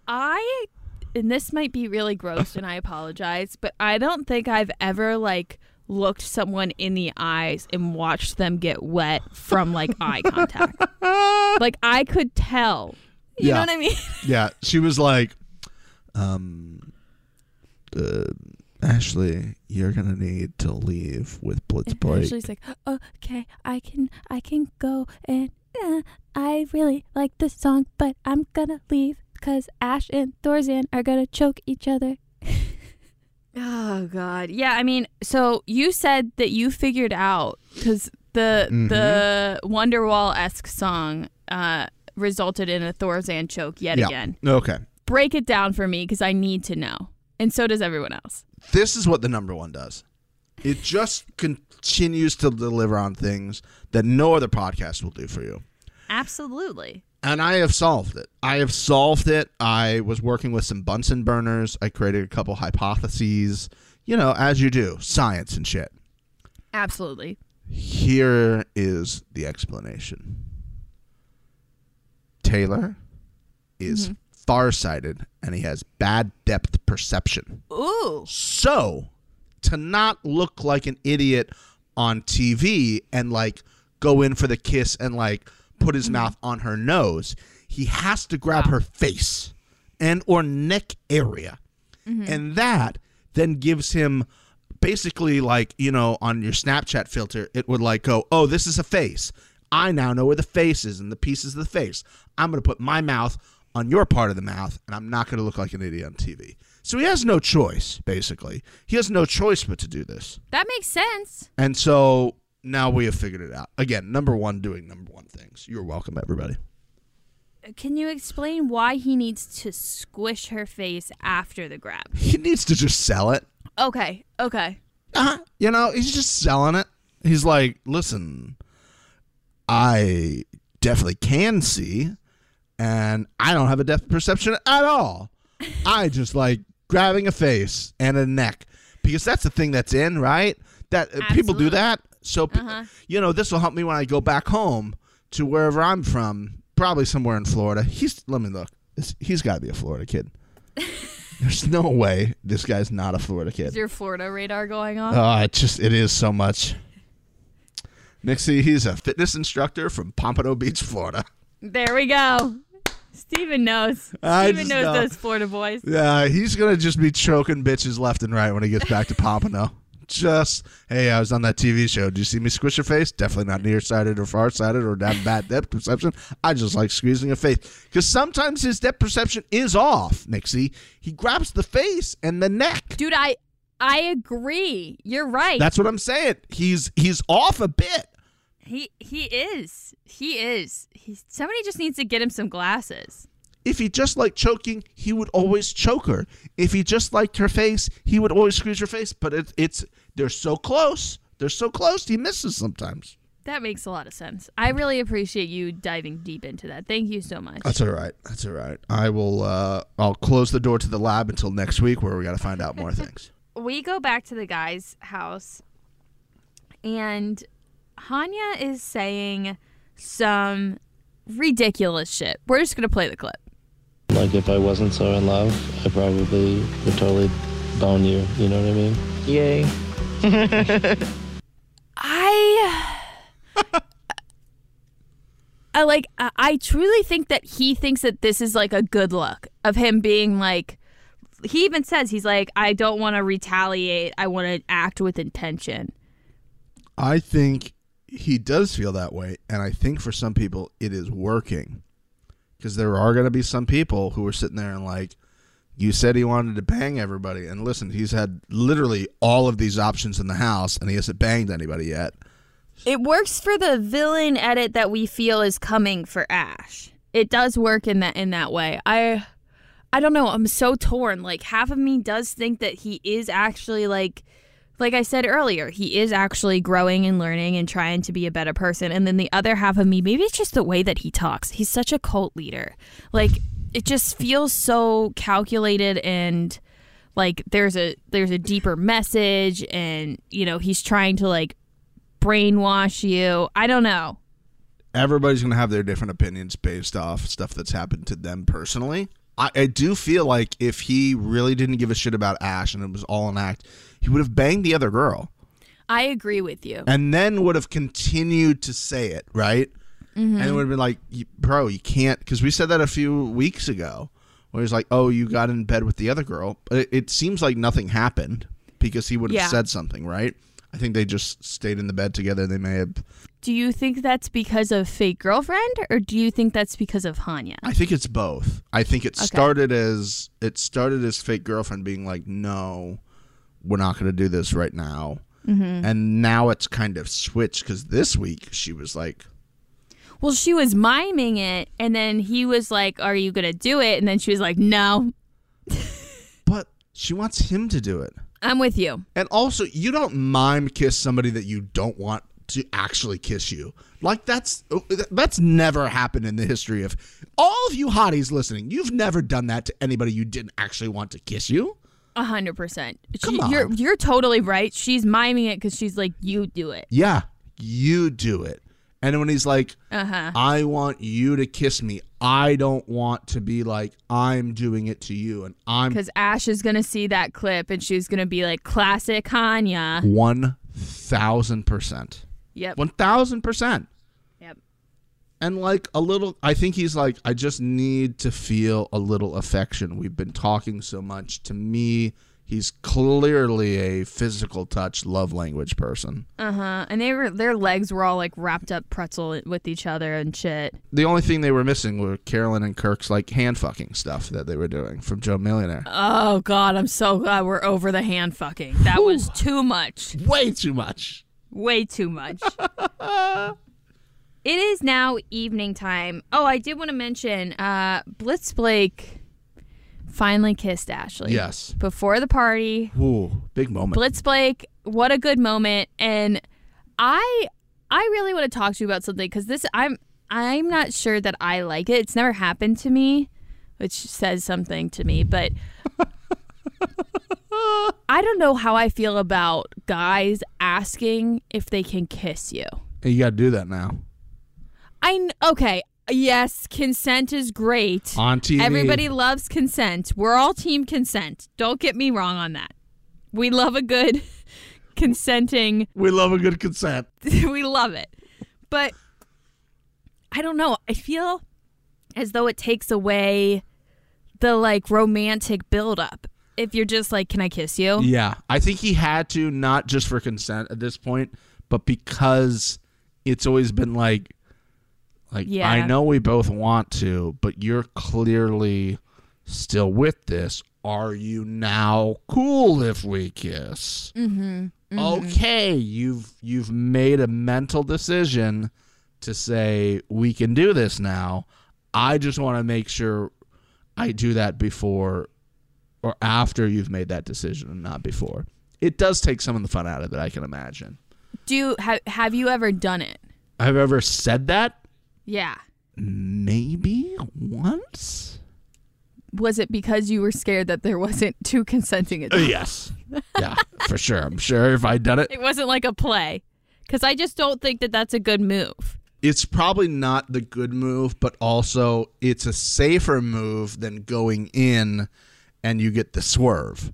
I and this might be really gross and I apologize, but I don't think I've ever like looked someone in the eyes and watched them get wet from like eye contact. [LAUGHS] Like I could tell. You Yeah. know what I mean? [LAUGHS] Yeah, she was like, um, uh, Ashley, you're gonna need to leave with Blitz Blake. Ashley's like, "Okay, I can I can go and uh, I really like this song, but I'm gonna leave cuz Ash and Thorzan are going to choke each other." [LAUGHS] Oh god. Yeah, I mean, so you said that you figured out cuz the the Wonderwall-esque song uh resulted in a Thorzan choke yet yeah. again. Okay. Break it down for me cuz I need to know. And so does everyone else. This is what the number one does. It just continues to deliver on things that no other podcast will do for you. Absolutely. And I have solved it. I have solved it. I was working with some Bunsen burners. I created a couple hypotheses, you know, as you do, science and shit. Absolutely. Here is the explanation Taylor is mm-hmm. farsighted and he has bad depth perception. Ooh. So, to not look like an idiot on TV and like go in for the kiss and like put his mm-hmm. mouth on her nose. He has to grab her face and or neck area. Mm-hmm. And that then gives him basically like, you know, on your Snapchat filter, it would like go, "Oh, this is a face. I now know where the face is and the pieces of the face. I'm going to put my mouth on your part of the mouth and I'm not going to look like an idiot on TV." So he has no choice, basically. He has no choice but to do this. That makes sense. And so now we have figured it out. Again, number one, doing number one things. You're welcome, everybody. Can you explain why he needs to squish her face after the grab? He needs to just sell it. Okay, okay. Uh-huh. You know, he's just selling it. He's like, listen, I definitely can see, and I don't have a depth perception at all. I just like grabbing a face and a neck because that's the thing that's in, right? That uh, people do that. So, Uh-huh. you know, this will help me when I go back home to wherever I'm from, probably somewhere in Florida. He's, let me look. He's got to be a Florida kid. [LAUGHS] There's no way this guy's not a Florida kid. Is your Florida radar going off? Oh, it just it is so much. Mixie, he's a fitness instructor from Pompano Beach, Florida. there we go. Steven knows. Steven knows know. those Florida boys. Yeah, he's gonna just be choking bitches left and right when he gets back to Pompano. Just hey, I was on that TV show. Did you see me squish your face? Definitely not nearsighted or farsighted or have bad depth perception. I just like squeezing a face because sometimes his depth perception is off. Mixie, he grabs the face and the neck. Dude, I I agree. You're right. That's what I'm saying. He's he's off a bit. He he is. He is. He's somebody just needs to get him some glasses. If he just liked choking, he would always choke her. If he just liked her face, he would always squeeze her face. But it, it's they're so close. They're so close. He misses sometimes. That makes a lot of sense. I really appreciate you diving deep into that. Thank you so much. That's all right. That's all right. I will. Uh, I'll close the door to the lab until next week, where we got to find out more [LAUGHS] things. we go back to the guy's house and Hanya is saying some ridiculous shit. We're just going to play the clip. Like if I wasn't so in love, I probably would totally bone you. You know what I mean? Yay. I I like I, I truly think that he thinks that this is like a good look of him being like he even says he's like I don't want to retaliate. I want to act with intention. I think he does feel that way, and I think for some people it is working, because there are going to be some people who are sitting there and like, you said he wanted to bang everybody, and listen, he's had literally all of these options in the house, and he hasn't banged anybody yet. It works for the villain edit that we feel is coming for Ash. It does work in that in that way. I I don't know, I'm so torn. Like half of me does think that he is actually like like I said earlier, he is actually growing and learning and trying to be a better person. And then the other half of me, maybe it's just the way that he talks. He's such a cult leader. Like it just feels so calculated and like there's a there's a deeper message and you know, he's trying to like brainwash you. I don't know. everybody's going to have their different opinions based off stuff that's happened to them personally. I, I do feel like if he really didn't give a shit about Ash and it was all an act, he would have banged the other girl I agree with you. and then would have continued to say it, right? Mm-hmm. And it would have been like, bro, you can't, because we said that a few weeks ago, where he's like, oh, you got in bed with the other girl. But it, it seems like nothing happened because he would have Yeah. said something, right? I think they just stayed in the bed together. They may have Do you think that's because of fake girlfriend or do you think that's because of Hanya? I think it's both. I think it started as it started as fake girlfriend being like, "No, we're not going to do this right now," Mm-hmm. and now it's kind of switched because this week she was like, Well, she was miming it and then he was like, Are you going to do it? And then she was like, No, [LAUGHS] "But she wants him to do it," I'm with you. and also you don't mime kiss somebody that you don't want to actually kiss you. Like that's that's never happened in the history of all of you hotties listening. You've never done that to anybody you didn't actually want to kiss you. A hundred percent. Come You're you're totally right. She's miming it because she's like, You do it. Yeah, you do it. And when he's like, Uh huh. I want you to kiss me. I don't want to be like I'm doing it to you and I'm Because Ash is gonna see that clip and she's gonna be like, "Classic Hanya." one thousand percent. Yep. One thousand percent. Yep. And like a little, I think he's like, I just need to feel a little affection. We've been talking so much. To me, he's clearly a physical touch, love language person. Uh huh. And they were their legs were all like wrapped up pretzel with each other and shit. The only thing they were missing were Carolyn and Kirk's like hand fucking stuff that they were doing from Joe Millionaire. Oh God, I'm so glad we're over the hand fucking. That was too much. Way too much. Way too much. [LAUGHS] it is now evening time. Oh, I did want to mention uh Blitz Blake finally kissed Ashley. Yes. Before the party. Ooh, big moment. Blitz Blake, what a good moment. And I I really want to talk to you about something because this I'm I'm not sure that I like it. It's never happened to me, which says something to me, but [LAUGHS] I don't know how I feel about guys asking if they can kiss you. you got to do that now I okay, yes, consent is great. on TV. Everybody loves consent. We're all team consent. Don't get me wrong on that. We love a good [LAUGHS] consenting we love a good consent. [LAUGHS] we love it. But I don't know. I feel as though it takes away the like romantic buildup. If you're just like, can I kiss you? Yeah, I think he had to not just for consent at this point, but because it's always been like, like Yeah. I know we both want to, but you're clearly still with this. Are you now cool if we kiss? Mm-hmm. Okay, you've you've made a mental decision to say we can do this now. I just want to make sure I do that before or after you've made that decision and not before. It does take some of the fun out of it, I can imagine. Do you, have have you ever done it? I've ever said that? Yeah. Maybe once? Was it because you were scared that there wasn't [LAUGHS] two consenting Uh, adults? yes. [LAUGHS] Yeah, for sure. I'm sure if I'd done it, It wasn't like a play. Because I just don't think that that's a good move. it's probably not the good move, but also it's a safer move than going in and you get the swerve,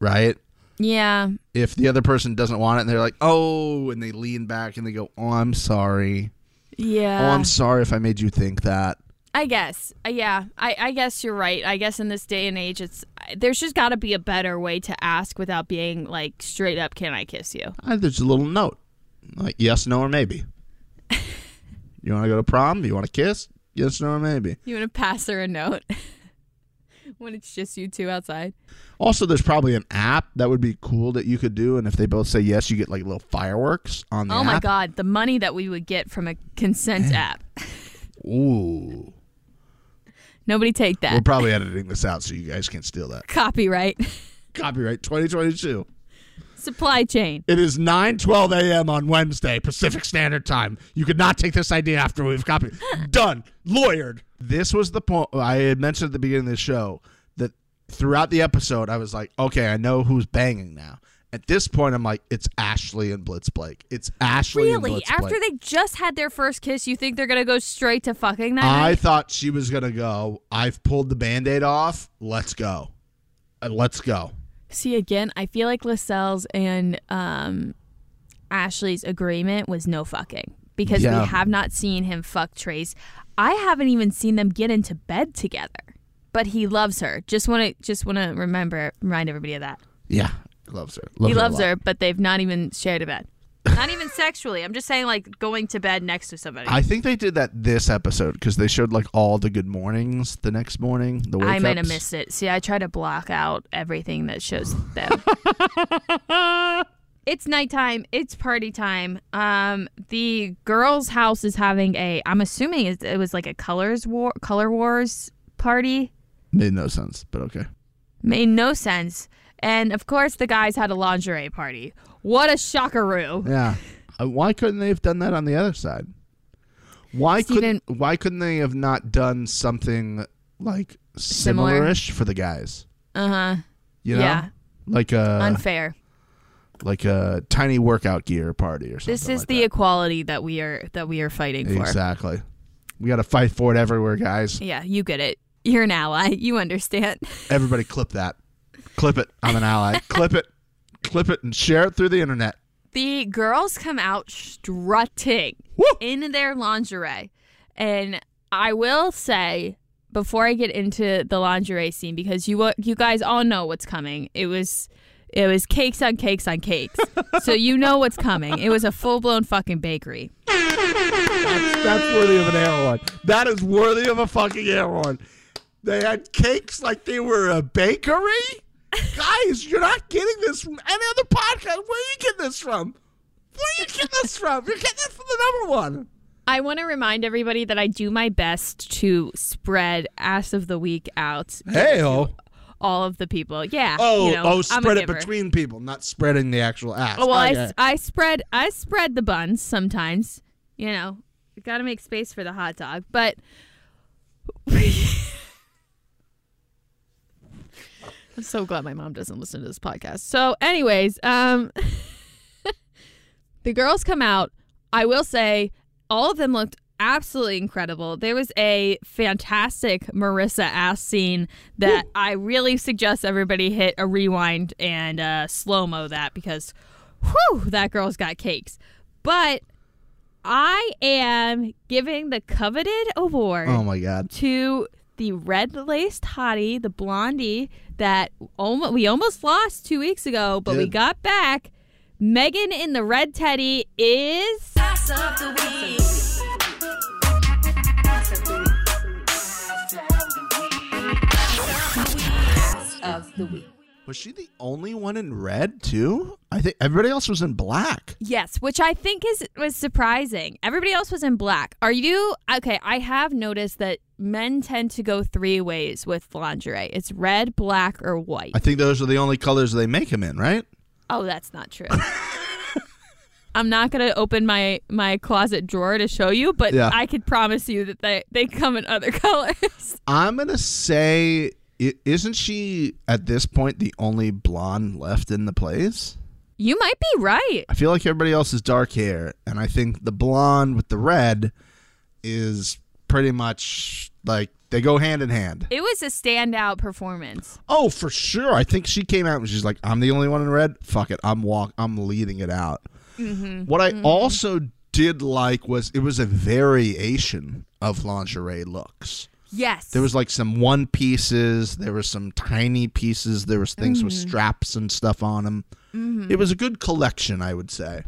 right? Yeah. If the other person doesn't want it and they're like, oh, and they lean back and they go, oh, I'm sorry. Yeah. oh, I'm sorry if I made you think that. I guess. Uh, yeah. I, I guess you're right. I guess in this day and age, it's there's just got to be a better way to ask without being like straight up, "Can I kiss you?" Uh, there's a little note, like yes, no, or maybe. [LAUGHS] you want to go to prom? You want to kiss? Yes, no, or maybe. You want to pass her a note [LAUGHS] [LAUGHS] when it's just you two outside? Also, there's probably an app that would be cool that you could do, and if they both say yes, you get like little fireworks on the Oh my app. god, the money that we would get from a consent app. [LAUGHS] Ooh, Nobody take that. we're probably editing this out so you guys can't steal that. Copyright. Copyright 2022. Supply chain. It is 9:12 a.m. on Wednesday Pacific Standard Time. You could not take this idea after we've copied. [LAUGHS] Done. Lawyered. This was the point I had mentioned at the beginning of the show that throughout the episode I was like, okay, I know who's banging now. At this point, I'm like, it's Ashley and Blitz Blake. It's Ashley and Really? After Blake. they just had their first kiss, you think they're gonna go straight to fucking that I night? thought she was gonna go. I've pulled the band-aid off. Let's go. Uh, let's go. See again, I feel like Lascelles and um, Ashley's agreement was no fucking because Yeah. we have not seen him fuck Trace. I haven't even seen them get into bed together. But he loves her. Just want to just want to remember remind everybody of that. Yeah, loves her. he a loves her, but they've not even shared a bed. Not even sexually. I'm just saying like going to bed next to somebody. I think they did that this episode because they showed like all the good mornings the next morning. The I might have missed it. See, I try to block out everything that shows them. [LAUGHS] it's nighttime. It's party time. Um, the girls' house is having a. I'm assuming it was like a colors war, color wars party. Made no sense, but okay. Made no sense. And of course, the guys had a lingerie party. What a shockaroo! Yeah. Uh, why couldn't they have done that on the other side? Why Steven- couldn't Why couldn't they have not done something like Similar? similar-ish for the guys? Uh huh. You know, Yeah. like a Unfair. like a tiny workout gear party or something. This is like the that. equality that we are that we are fighting for. exactly. We got to fight for it everywhere, guys. Yeah, you get it. You're an ally. [LAUGHS] You understand. Everybody, clip that. Clip it. I'm an ally. [LAUGHS] clip it. Clip it and share it through the internet. the girls come out strutting Woo! in their lingerie. And I will say before I get into the lingerie scene because you you guys all know what's coming. It was it was cakes on cakes on cakes. so you know what's coming. It was a full-blown fucking bakery. That's, that's worthy of an air horn. That is worthy of a fucking air horn. They had cakes like they were a bakery. Guys, you're not getting this from any other podcast. Where are you getting this from? Where are you getting this from? You're getting this from the number one. I want to remind everybody that I do my best to spread ass of the week out. Hey, all of the people. Yeah. Oh, you know, oh, spread it between people, not spreading the actual ass. Oh, well, I, s- I spread I spread the buns sometimes. You know, got to make space for the hot dog. But [LAUGHS] I'm so glad my mom doesn't listen to this podcast. So, anyways, um, [LAUGHS] the girls come out. I will say, all of them looked absolutely incredible. There was a fantastic Marissa ass scene that I really suggest everybody hit a rewind and uh, slow mo that because, whew, that girl's got cakes. But I am giving the coveted award oh my god. to the red laced hottie, the blondie that almost, we almost lost two weeks ago, but we got back. Megan in the red teddy is. Was she the only one in red too? I think everybody else was in black. Yes, which I think is was surprising. Everybody else was in black. Are you okay? I have noticed that men tend to go three ways with lingerie. It's red, black, or white. I think those are the only colors they make him in, right? Oh, that's not true. [LAUGHS] I'm not gonna open my my closet drawer to show you, but Yeah. I could promise you that they they come in other [LAUGHS] colors. I'm gonna say, isn't she at this point the only blonde left in the place? you might be right. I feel like everybody else is dark hair, and I think the blonde with the red is pretty much like they go hand in hand. It was a standout performance. Oh, for sure. I think she came out and she's like, "I'm the only one in red. Fuck it, I'm walk. I'm leading it out." Mm-hmm. What I mm-hmm. also did like was it was a variation of lingerie looks. Yes. There was like some one pieces, there was some tiny pieces, there was things with mm-hmm. straps and stuff on them. Mm-hmm. It was a good collection, I would say.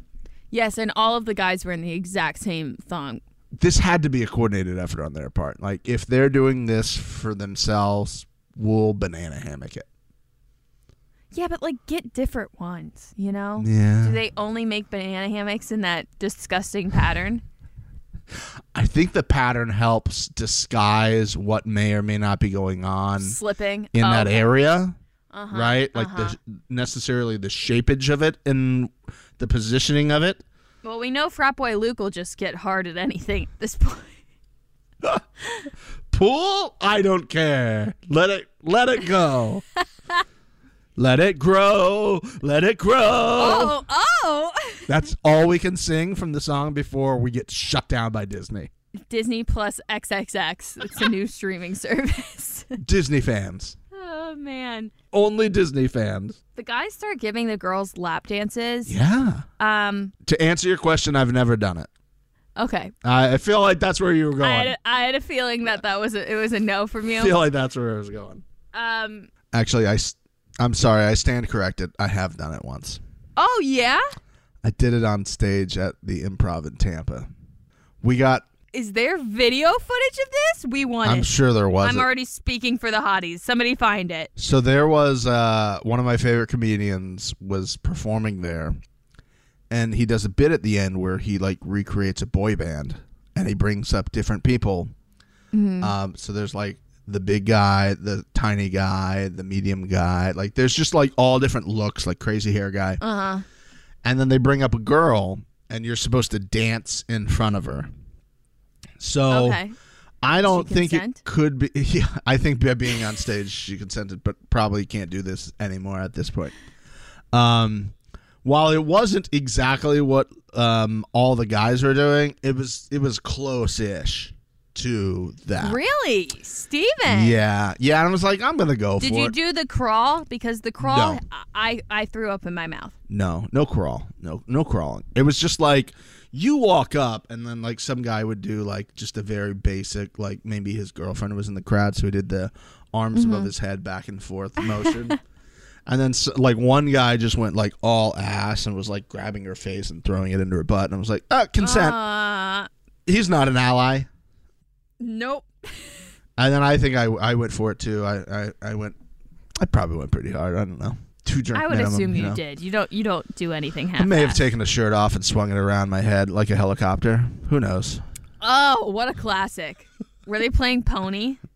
yes, and all of the guys were in the exact same thong. This had to be a coordinated effort on their part. Like if they're doing this for themselves, we'll banana hammock it. Yeah, but like get different ones, you know? Yeah. Do they only make banana hammocks in that disgusting pattern? I think the pattern helps disguise what may or may not be going on Slipping in Oh, that okay. area. Uh-huh, right? Like uh-huh. the necessarily the shapage of it and the positioning of it. Well, we know frat boy Luke will just get hard at anything at this [LAUGHS] point. Pool? I don't care. Let it let it go. [LAUGHS] let it grow. Let it grow. Oh, oh! [LAUGHS] That's all we can sing from the song before we get shut down by Disney. Disney Plus XXX. It's a new [LAUGHS] streaming service. [LAUGHS] Disney fans. oh man, Only Disney fans. the guys start giving the girls lap dances. Yeah. Um. To answer your question, I've never done it. Okay. I I feel like that's where you were I going. had, I had a feeling that that was a, it was a no from I you. feel like that's where I was going. Um. Actually, I, am sorry. I stand corrected. I have done it once. Oh yeah. I did it on stage at the Improv in Tampa. We got. Is there video footage of this? We want I'm it. sure there was. I'm already speaking for the hotties. Somebody find it. so there was uh, one of my favorite comedians was performing there, and he does a bit at the end where he like recreates a boy band, and he brings up different people. Um, so there's like the big guy, the tiny guy, the medium guy. Like there's just like all different looks, like crazy hair guy. Uh huh. and then they bring up a girl and you're supposed to dance in front of her so Okay. i don't think consent? it could be [LAUGHS] yeah, i think by being on stage she consented but probably can't do this anymore at this point um while it wasn't exactly what um all the guys were doing it was it was close-ish to that. Really, Steven? Yeah, yeah. And I was like, I'm gonna go Did you it. do the crawl? Because the crawl, No. I I threw up in my mouth. no, no crawl, no, no crawling. It was just like you walk up, and then like some guy would do like just a very basic, like maybe his girlfriend was in the crowd, so he did the arms above Mm-hmm. his head back and forth motion. [LAUGHS] And then, like one guy just went like all ass and was like grabbing her face and throwing it into her butt, and I was like, uh, consent. Uh, He's not an ally. Nope. And then I think I, I went for it too. I, I, I went. I probably went pretty hard. I don't know. Two drink. I would minimum, assume you, know. did. You don't. You don't do anything half. I may have taken the shirt off and swung it around my head like a helicopter. Who knows? Oh, what a classic! Were they playing Pony? [LAUGHS]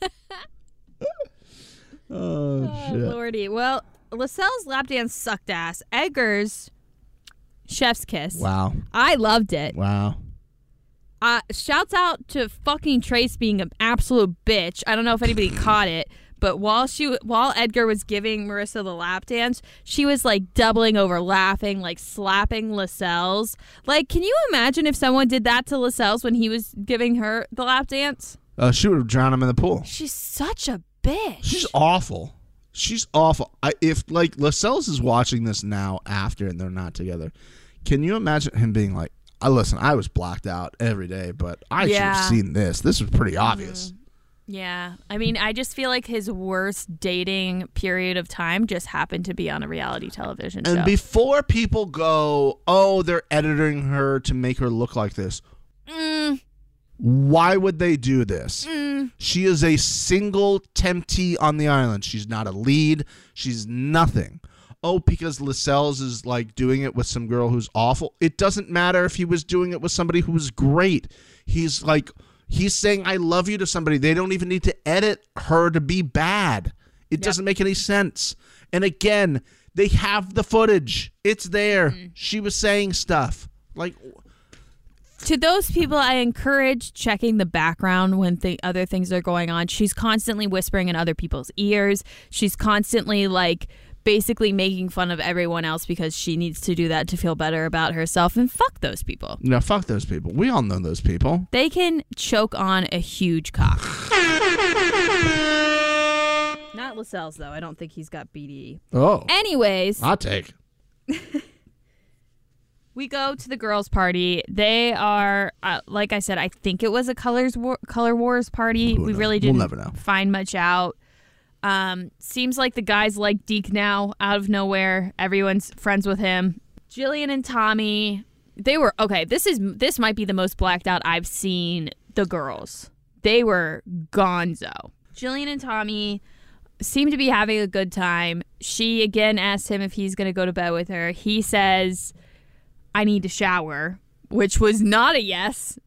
[LAUGHS] Oh, Oh, lordy. Well, Lascelles lap dance sucked ass. Edgar's chef's kiss. Wow. I loved it. Wow. Uh, shouts out to fucking Trace being an absolute bitch. I don't know if anybody [CLEARS THROAT] caught it, but while she while Edgar was giving Marissa the lap dance, she was like doubling over laughing, like slapping Lascelles. Like, can you imagine if someone did that to Lascelles when he was giving her the lap dance? Uh, she would have drowned him in the pool. She's such a bitch. She's awful. She's awful. I, if like Lascelles is watching this now after and they're not together, can you imagine him being like, "I listen, I was blocked out every day, but I should have seen this. This was pretty obvious." Yeah. I mean, I just feel like his worst dating period of time just happened to be on a reality television And show. And before people go, "Oh, they're editing her to make her look like this," Mm, why would they do this? mm. She is a single temptee on the island. She's not a lead. She's nothing. Oh, because Lascelles is like doing it with some girl who's awful. It doesn't matter if he was doing it with somebody who was great. He's like, he's saying, I love you to somebody. They don't even need to edit her to be bad. It doesn't make any sense. And again, they have the footage, it's there. Mm-hmm. She was saying stuff. Like, to those people, I encourage checking the background when the other things are going on. She's constantly whispering in other people's ears. She's constantly like basically making fun of everyone else because she needs to do that to feel better about herself. And fuck those people. no, fuck those people. We all know those people. They can choke on a huge cock. Not Lascelles though. I don't think he's got BDE. Oh, Anyways, I'll take. [LAUGHS] we go to the girls' party. They are, uh, like I said, I think it was a colors war- color wars party. We knows? really We'll didn't never know. find much out. Um, seems like the guys like Deke now out of nowhere. Everyone's friends with him. Jillian and Tommy, they were okay. This is this might be the most blacked out I've seen the girls. They were gonzo. Jillian and Tommy seem to be having a good time. She again asked him if he's going to go to bed with her. He says, I need to shower, which was not a yes.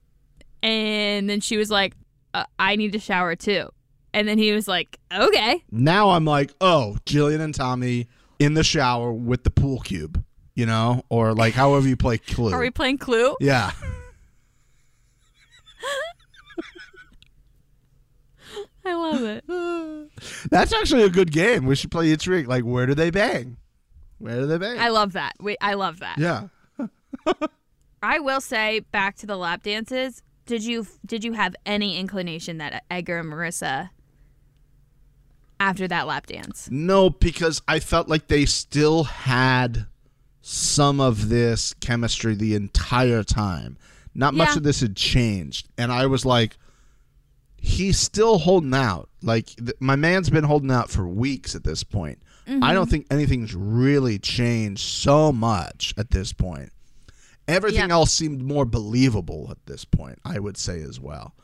And then she was like, uh, I need to shower too. And then he was like, okay. Now I'm like, oh, Jillian and Tommy in the shower with the pool cube, you know, or like however you play Clue. Are we playing Clue? yeah. [LAUGHS] I love it. [LAUGHS] That's actually a good game. We should play It's Rigged. Like, where do they bang? Where do they bang? I love that. Wait, I love that. yeah. [LAUGHS] I will say back to the lap dances. Did you did you have any inclination that Edgar and Marissa after that lap dance? No, because I felt like they still had some of this chemistry the entire time. Not much Yeah. of this had changed. And I was like, he's still holding out. Like, th- my man's been holding out for weeks at this point. I mm-hmm. don't think anything's really changed so much at this point. Everything Yeah. else seemed more believable at this point, I would say as well.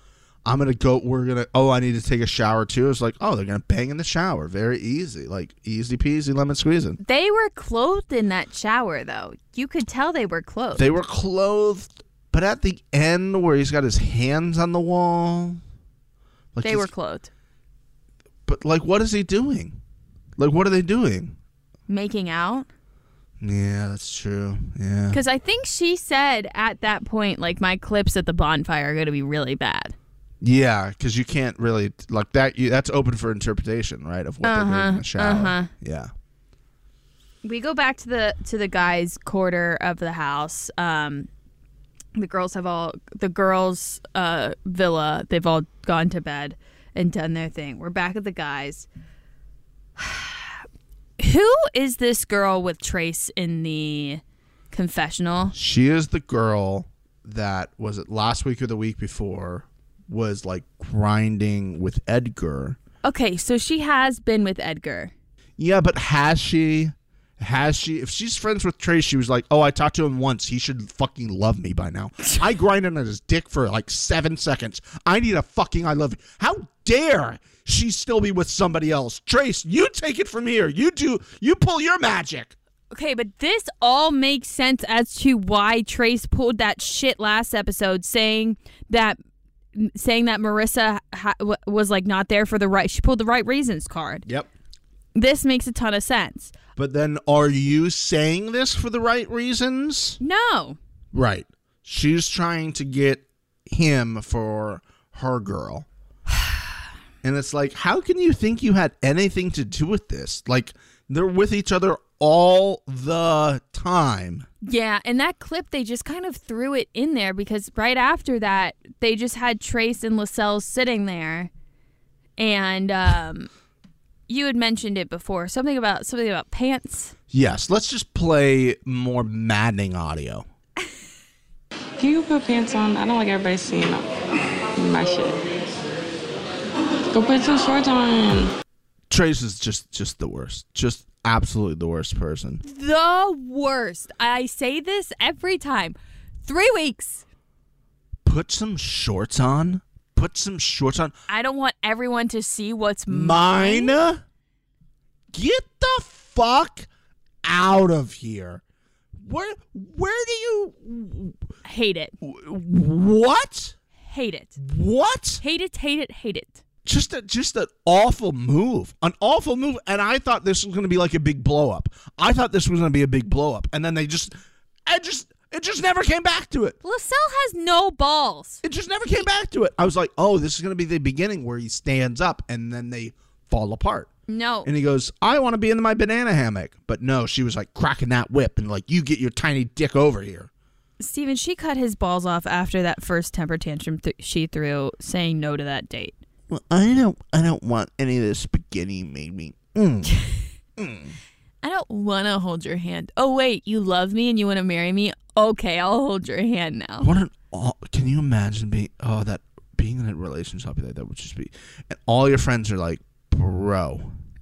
I'm gonna go. We're gonna. Oh, I need to take a shower too. It's like, oh, they're gonna bang in the shower. Very easy, like easy peasy lemon squeezing. They were clothed in that shower though. You could tell they were clothed. They were clothed, but at the end where he's got his hands on the wall, like They were clothed. But like, what is he doing? Like, what are they doing? Making out? Yeah, that's true. Yeah. Because I think she said at that point, like, my clips at the bonfire are going to be really bad. Yeah, because you can't really like that. You, that's open for interpretation, right? Of what they're doing in the shower. uh-huh. Yeah. We go back to the to the guys' quarter of the house. Um, the girls have all the girls' uh, villa. They've all gone to bed and done their thing. We're back at the guys. [SIGHS] Who is this girl with Trace in the confessional? She is the girl that was it last week or the week before was like grinding with Edgar. Okay, so she has been with Edgar. Yeah, but has she? Has she? If she's friends with Trace, she was like, "Oh, I talked to him once. He should fucking love me by now." [LAUGHS] I grinded on his dick for like seven seconds. I need a fucking I love you. How dare she still be with somebody else? Trace, you take it from here. You do. You pull your magic. Okay, but this all makes sense as to why Trace pulled that shit last episode, saying that saying that Marissa ha- was like not there for the right. She pulled the right reasons card. Yep. This makes a ton of sense. But then, are you saying this for the right reasons? No, Right. She's trying to get him for her girl. [SIGHS] And it's like, how can you think you had anything to do with this? Like, they're with each other all the time. Yeah, and that clip they just kind of threw it in there because right after that they just had Trace and Lascelles sitting there, and um, you had mentioned it before something about something about pants. Yes, let's just play more maddening audio. Can you put pants on? I don't like everybody seeing my shit. Go put some shorts on. Trace is just just the worst. Just absolutely the worst person. the worst. I say this every time. Three weeks. Put some shorts on. Put some shorts on. I don't want everyone to see what's Mine? Get the fuck out of here. Where where do you Hate it. what? Hate it. What? Hate it. Hate it. Hate it. Just a just an awful move. An awful move and I thought this was going to be like a big blow up. I thought this was going to be a big blow up and then they just I just it just never came back to it. Lascelles has no balls. It just never came back to it. I was like, "Oh, this is going to be the beginning where he stands up and then they fall apart." No. And he goes, I want to be in my banana hammock. But no, she was like cracking that whip and like, you get your tiny dick over here. Steven, she cut his balls off after that first temper tantrum th- she threw saying no to that date. Well, I don't, I don't want any of this spaghetti made me. Mm. [LAUGHS] I don't want to hold your hand. Oh, wait, you love me and you want to marry me? Okay, I'll hold your hand now. What an, aw- can you imagine being, oh, that, being in a relationship like that would just be, and all your friends are like, bro,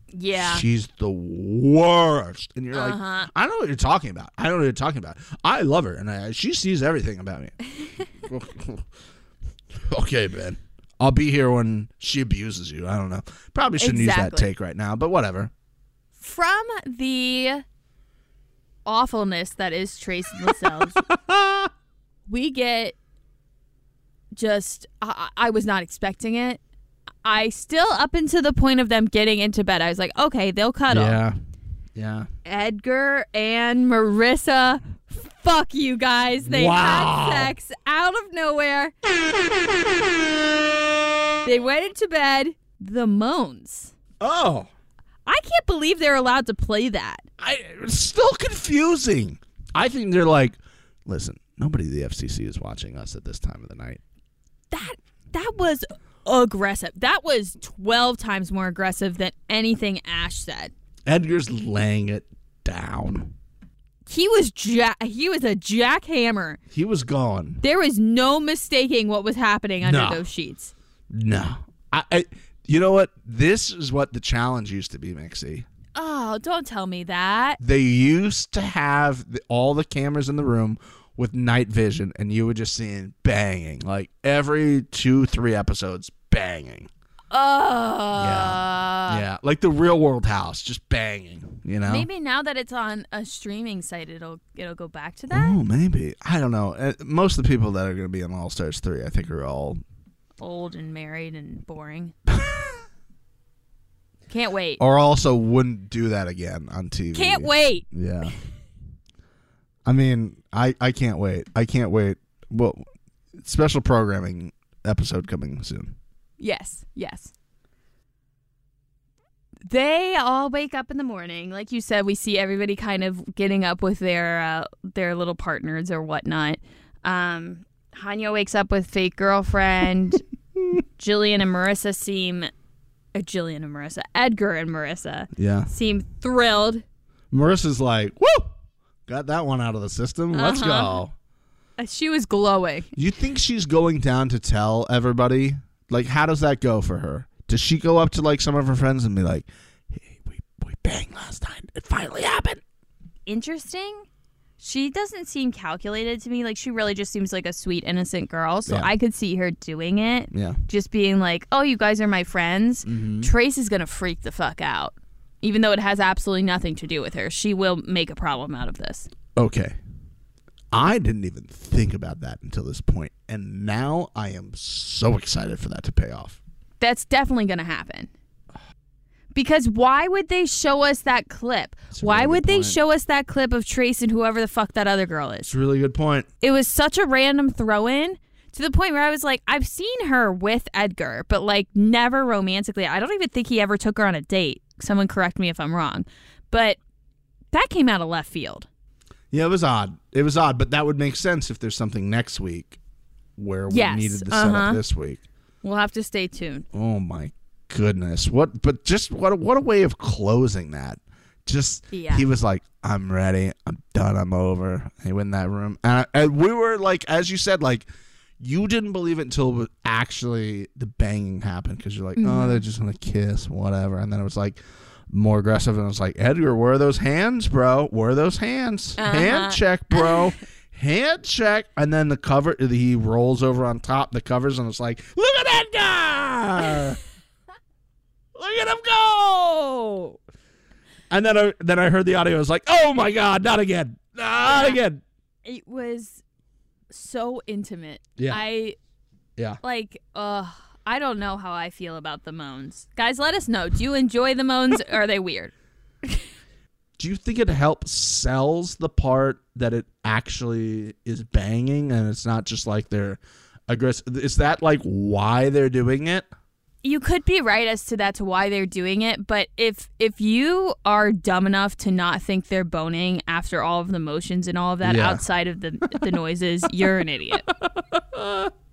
Yeah. she's the worst. And you're Uh-huh. like, I know what you're talking about. I know what you're talking about. I love her and I, she sees everything about me. [LAUGHS] [LAUGHS] okay, Ben. I'll be here when she abuses you. I don't know. Probably shouldn't use that take right now, but whatever. From the awfulness that is Trace and Lascelles, [LAUGHS] we get just, I, I was not expecting it. I still, up until the point of them getting into bed, I was like, okay, they'll cuddle. Yeah. Yeah. Edgar and Marissa. Fuck you guys. They Wow. had sex out of nowhere. they went into bed. The moans. Oh. I can't believe they're allowed to play that. I it's still confusing. I think they're like, listen, nobody the FCC is watching us at this time of the night. That that was aggressive. That was 12 times more aggressive than anything Ash said. Edgar's laying it down. He was ja- he was a jackhammer. He was gone. There was no mistaking what was happening under No. those sheets. No. I, I you know what? This is what the challenge used to be, Mixie. Oh, don't tell me that. They used to have the, all the cameras in the room with night vision, and you were just seeing banging, like every two, three episodes, banging. Oh. yeah, like the Real World House, just banging. You know, Maybe now that it's on a streaming site, it'll it'll go back to that. Oh, maybe. I don't know. Uh, Most of the people that are going to be on All Stars three, I think, are all Old and married and boring. [LAUGHS] Can't wait. or also wouldn't do that again on TV. Can't wait. Yeah. I mean, I I can't wait. I can't wait. Well, special programming episode coming soon. Yes, yes. They all wake up in the morning, like you said. We see everybody kind of getting up with their uh, their little partners or whatnot. Um, Hanya wakes up with fake girlfriend. [LAUGHS] Jillian and Marissa seem. Uh, Jillian and Marissa. Edgar and Marissa Yeah. seem thrilled. Marissa's like, woo! Got that one out of the system. Let's Uh-huh. go. Uh, She was glowing. You think she's going down to tell everybody? Like, how does that go for her? Does she go up to like some of her friends and be like, "Hey, we we banged last night. It finally happened." Interesting. She doesn't seem calculated to me. Like she really just seems like a sweet, innocent girl. So Yeah. I could see her doing it. Yeah. Just being like, "Oh, you guys are my friends." Mm-hmm. Trace is gonna freak the fuck out, even though it has absolutely nothing to do with her. She will make a problem out of this. Okay. I didn't even think about that until this point, and now I am so excited for that to pay off. That's definitely gonna happen. Because why would they show us that clip? That's Why really would they point. show us that clip of Trace and whoever the fuck that other girl is? It's a really good point. it was such a random throw in to the point where I was like, I've seen her with Edgar, but like never romantically. I don't even think he ever took her on a date. Someone correct me if I'm wrong. But that came out of left field. Yeah, it was odd. It was odd, but that would make sense if there's something next week where we Yes, needed to set uh-huh. up this week. We'll have to stay tuned. Oh my goodness. What but just what a, what a way of closing that. Just Yeah. he was like, I'm ready. I'm done. I'm over. He went in that room. And, I, and we were like as you said like you didn't believe it until actually the banging happened because you're like, oh, they're just gonna kiss, whatever. And then it was like more aggressive, and I was like, Edgar, where are those hands, bro? Where are those hands? Hand check, bro. [LAUGHS] Hand check, and then the cover. He rolls over on top the covers, and it's like, look at Edgar! [LAUGHS] look at him go! And then I then I heard the audio. I was like, oh my god, not again, not again. It was so intimate. Yeah. I Yeah. like uh I don't know how I feel about the moans. Guys, let us know. Do you enjoy the moans or are they weird? [LAUGHS] do you think it helps sells the part that it actually is banging and it's not just like they're aggressive is that like why they're doing it you could be right as to that to why they're doing it but if if you are dumb enough to not think they're boning after all of the motions and all of that Yeah. outside of the the [LAUGHS] noises you're an idiot [LAUGHS]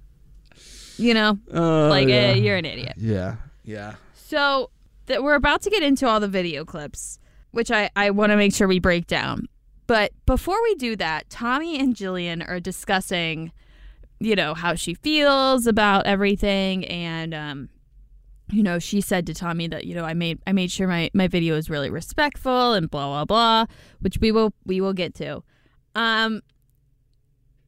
you know? Uh, like yeah. uh, you're an idiot. Yeah yeah. So that we're about to get into all the video clips which i i want to make sure we break down. But before we do that tommy and jillian are discussing you know how she feels about everything and um you know she said to tommy that you know i made i made sure my my video is really respectful and blah blah blah which we will we will get to. Um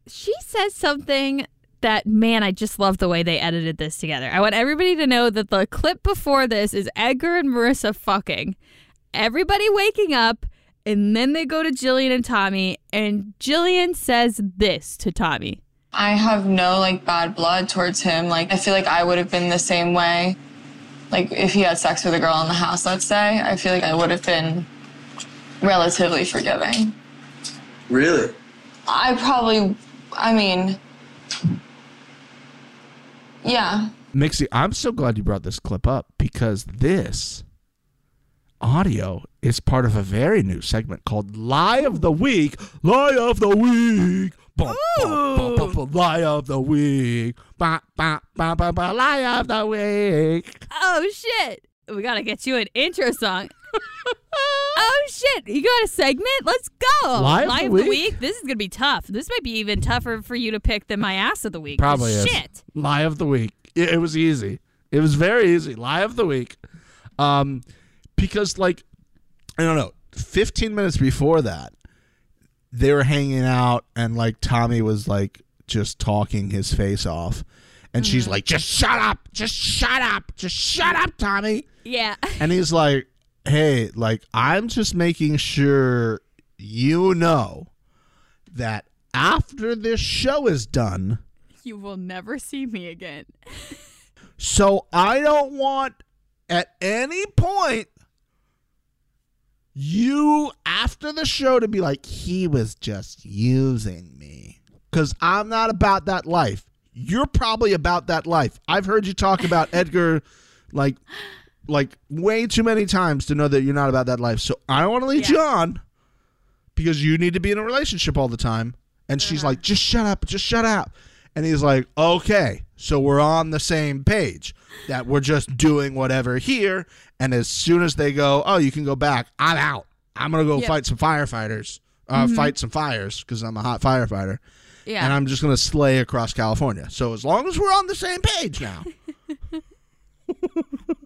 she says something that man i just love the way they edited this together i want everybody to know that the clip before this is edgar and marissa fucking everybody waking up and then they go to jillian and tommy and jillian says this to tommy I have no like bad blood towards him. Like I feel like I would have been the same way. Like if he had sex with a girl in the house, let's say, I feel like I would have been relatively forgiving. Really? I probably I mean yeah. mixie i'm so glad you brought this clip up because this audio is part of a very new segment called lie of the week. Lie of the week. Bum, bum, bum, bum, lie of the week. Ba, ba, ba, ba, ba, lie of the week. Oh shit! We gotta get you an intro song. [LAUGHS] oh shit! You got a segment? Let's go! Live Live of the week? This is gonna be tough. This might be even tougher for you to pick than my ass of the week. Probably is. Shit. Lie of the week. It, it was easy. It was very easy. Lie of the week. Um, because like, I don't know. Fifteen minutes before that, they were hanging out, and like Tommy was like just talking his face off, and she's like, "Just shut up! Just shut up! Just shut up, Tommy!" Yeah. And he's like, "Hey, like I'm just making sure you know that after this show is done." you will never see me again. So I don't want at any point you after the show to be like he was just using me cuz I'm not about that life. You're probably about that life. I've heard you talk about [LAUGHS] Edgar like like way too many times to know that you're not about that life. So I don't want to lead you on because you need to be in a relationship all the time And she's like, just shut up, just shut up. And he's like, okay, so we're on the same page that we're just doing whatever here. And as soon as they go, oh, you can go back, I'm out. I'm going to go Yep. fight some firefighters, uh, fight some fires because I'm a hot firefighter. Yeah. And I'm just going to slay across California. So as long as we're on the same page now. [LAUGHS]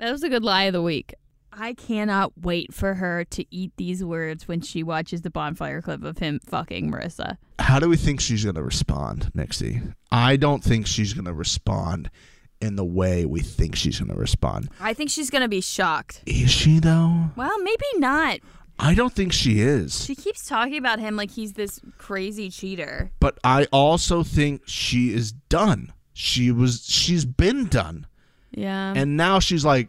That was a good lie of the week. I cannot wait for her to eat these words when she watches the bonfire clip of him fucking Marissa. How do we think she's going to respond, Mixie? I don't think she's going to respond in the way we think she's going to respond. I think she's gonna be shocked. Is she, though? Well, maybe not. I don't think she is. She keeps talking about him like he's this crazy cheater. but I also think she is done. She was she's been done. Yeah. And now she's like,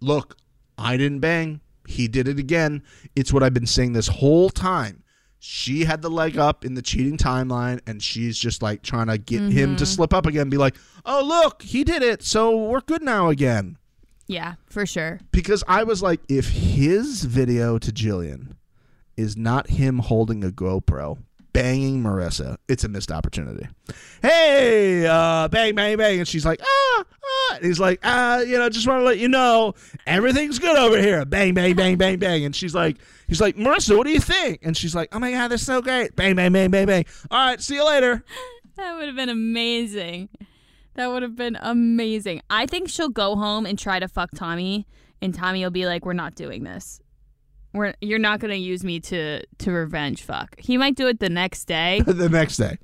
"Look, I didn't bang. He did it again. It's what I've been saying this whole time. She had the leg up in the cheating timeline and she's just like trying to get him to mm-hmm. slip up again be like, "Oh, look, he did it. So we're good now again." yeah, for sure. Because I was like, if his video to Jillian is not him holding a GoPro, banging Marissa, it's a missed opportunity. Hey, uh, bang, bang, bang. And she's like, ah, ah. And he's like, ah, you know, just want to let you know everything's good over here. Bang, bang, bang, bang, bang. And she's like, he's like, Marissa, what do you think? And she's like, oh my God, that's so great. Bang, bang, bang, bang, bang. All right, see you later. [LAUGHS] That would have been amazing. That would have been amazing. I think she'll go home and try to fuck Tommy, and Tommy will be like, "We're not doing this. We're you're not gonna use me to to revenge fuck." He might do it the next day, [LAUGHS] the next day.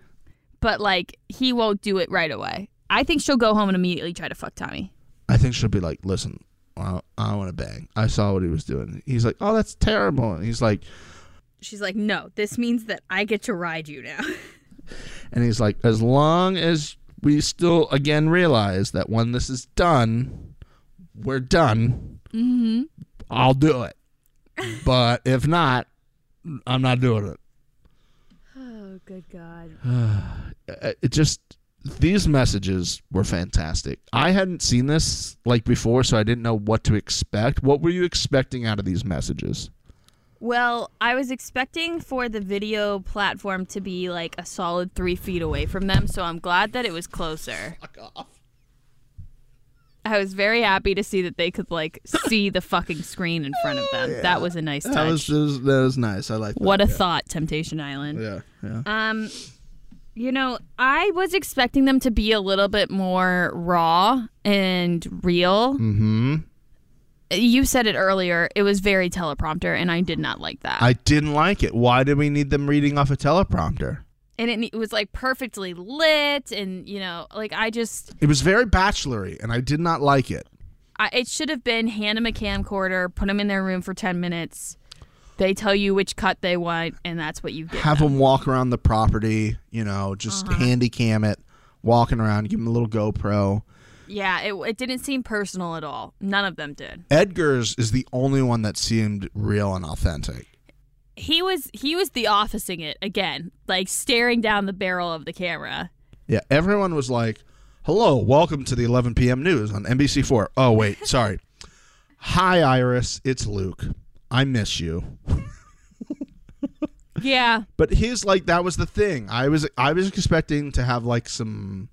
but like he won't do it right away. I think she'll go home and immediately try to fuck Tommy. I think she'll be like, listen, I, I want to bang. I saw what he was doing. He's like, oh, that's terrible. And he's like, She's like, "No, this means that I get to ride you now." [LAUGHS] and he's like, as long as we still again realize that when this is done, we're done. Mm-hmm. I'll do it. But if not, I'm not doing it. oh, good God. [SIGHS] It just these messages were fantastic. I hadn't seen this like before, so I didn't know what to expect. What were you expecting out of these messages? Well, I was expecting for the video platform to be like a solid three feet away from them, so I'm glad that it was closer. I was very happy to see that they could like see the fucking screen in front of them. That was a nice touch. That was, that was that was nice. I like what a yeah. thought, Temptation Island. Yeah, yeah. Um, you know, I was expecting them to be a little bit more raw and real. Mm-hmm. You said it earlier. It was very teleprompter, and I did not like that. I didn't like it. Why did we need them reading off a teleprompter? And it, it was like perfectly lit, and you know, like I just, It was very bachelory, and I did not like it. I, it should have been hand them a camcorder, put them in their room for ten minutes. They tell you which cut they want, and that's what you get. Have them. them walk around the property, you know, just Uh-huh. handy cam it, walking around, give them a little GoPro. Yeah, it, it didn't seem personal at all. None of them did. Edgar's is the only one that seemed real and authentic. He was he was the officing it again, like staring down the barrel of the camera. Yeah, everyone was like, "Hello, welcome to the 11 p.m. news on NBC4." Oh wait, [LAUGHS] sorry. Hi, Iris. It's Luke. I miss you. Yeah, But his like that was the thing. I was I was expecting to have like some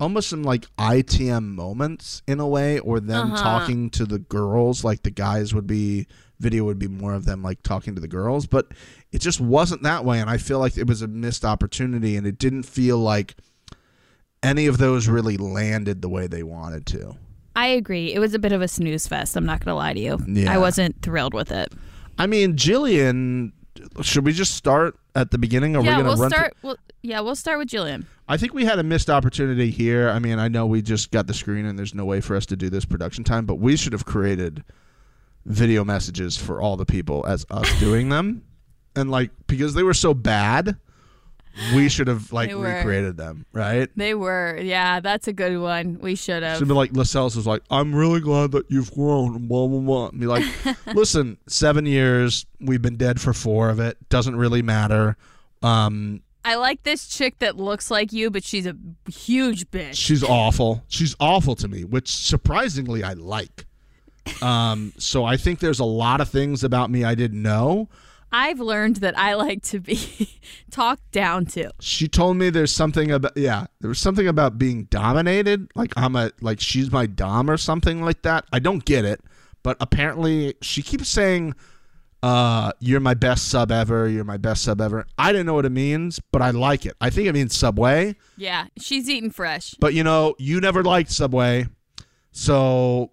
almost some like ITM moments in a way or them Uh-huh. talking to the girls like the guys would be video would be more of them like talking to the girls, but it just wasn't that way and I feel like it was a missed opportunity and it didn't feel like any of those really landed the way they wanted to. I agree. It was a bit of a snooze fest. I'm not gonna lie to you. Yeah. I wasn't thrilled with it. I mean, Jillian, should we just start at the beginning? Or are we yeah, gonna we'll run through- start. We'll, yeah, we'll start with Jillian. I think we had a missed opportunity here. I mean, I know we just got the screen and there's no way for us to do this production time, but we should have created video messages for all the people as us [LAUGHS] doing them. And like because they were so bad, we should have like recreated them, right? They were. Yeah, that's a good one. We should have. Should be like Lascelles was like, I'm really glad that you've grown and blah blah blah. And be like, [LAUGHS] listen, seven years, we've been dead for four of it. Doesn't really matter. Um, I like this chick that looks like you, but she's a huge bitch. She's awful. She's awful to me, which surprisingly I like. Um, so I think there's a lot of things about me I didn't know. I've learned that I like to be [LAUGHS] talked down to. She told me there's something about yeah, there was something about being dominated, like I'm a like she's my dom or something like that. I don't get it, but apparently she keeps saying uh you're my best sub ever, you're my best sub ever. I didn't know what it means, but I like it. I think it means Subway, Yeah, she's eating fresh. but you know, you never liked Subway. So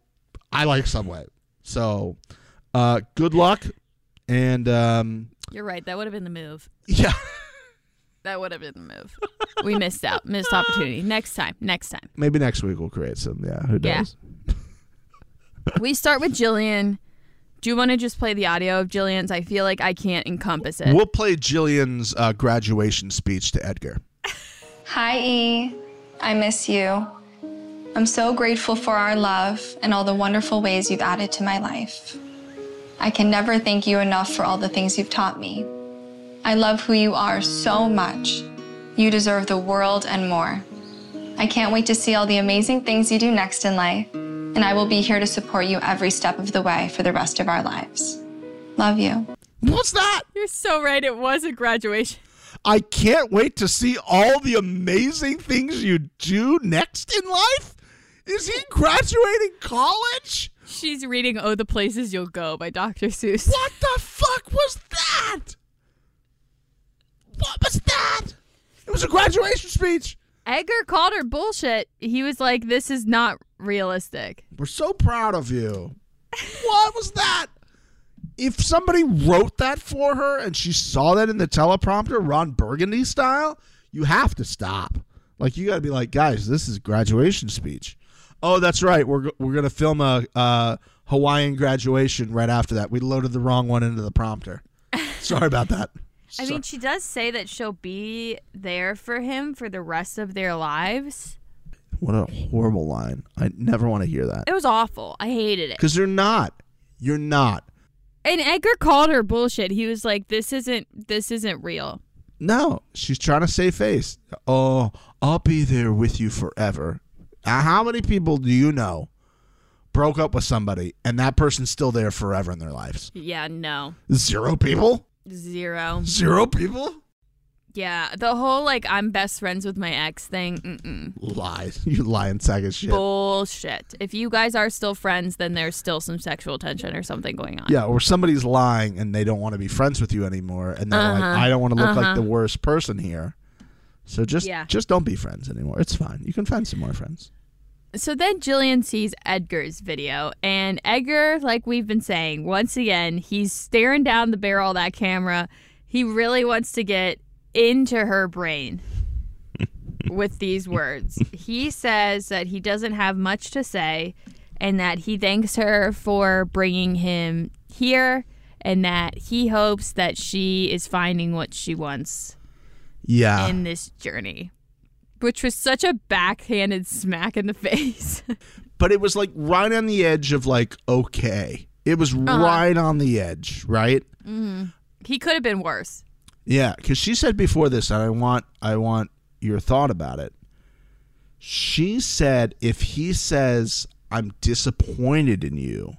I like Subway. So uh good luck and um You're right. That would have been the move. yeah. [LAUGHS] That would have been the move. we missed out. Missed opportunity. Next time. Next time. Maybe next week we'll create some. Yeah, who Yeah. [LAUGHS] We start with Jillian. Do you want to just play the audio of Jillian's? I feel like I can't encompass it. We'll play Jillian's uh, graduation speech to Edgar. Hi, E. I miss you. I'm so grateful for our love and all the wonderful ways you've added to my life. I can never thank you enough for all the things you've taught me. I love who you are so much. You deserve the world and more. I can't wait to see all the amazing things you do next in life, and I will be here to support you every step of the way for the rest of our lives. Love you. What's that? You're so right. It was a graduation. I can't wait to see all the amazing things you do next in life. Is he graduating college? She's reading "Oh, the Places You'll Go" by Dr. Seuss. What the fuck was that? What was that? It was a graduation speech. Edgar called her bullshit. He was like, "This is not realistic." We're so proud of you. What was that? If somebody wrote that for her and she saw that in the teleprompter, Ron Burgundy style, you have to stop. Like you got to be like, guys, this is graduation speech. Oh, that's right. We're we're gonna film a uh, Hawaiian graduation right after that. We loaded the wrong one into the prompter. [LAUGHS] Sorry about that. I mean, she does say that she'll be there for him for the rest of their lives. What a horrible line. I never want to hear that It was awful. I hated it. because you're not. You're not. And Edgar called her bullshit. He was like, "This isn't. This isn't real." No, she's trying to save face. Oh, I'll be there with you forever. Uh, How many people do you know broke up with somebody and that person's still there forever in their lives? Yeah, no, Zero people? zero. Zero people? Yeah, the whole like I'm best friends with my ex thing. Mm-mm. Lies. [LAUGHS] You lying sack of shit. Bullshit. If you guys are still friends, then there's still some sexual tension or something going on. Yeah, or somebody's lying and they don't want to be friends with you anymore, and they're like, Uh-huh. "I don't want to look like Uh-huh. the worst person here." So just, Yeah. just don't be friends anymore. It's fine. You can find some more friends. So then Jillian sees Edgar's video, and Edgar, like we've been saying, once again, he's staring down the barrel of that camera. He really wants to get into her brain [LAUGHS] with these words. He says that he doesn't have much to say and that he thanks her for bringing him here and that he hopes that she is finding what she wants Yeah, in this journey. Which was such a backhanded smack in the [LAUGHS] face. but it was like right on the edge of like okay. It was Uh-huh. right on the edge, right? Mm-hmm. he could have been worse. Yeah, because she said before this, and I want I want your thought about it. She said if he says I'm disappointed in you,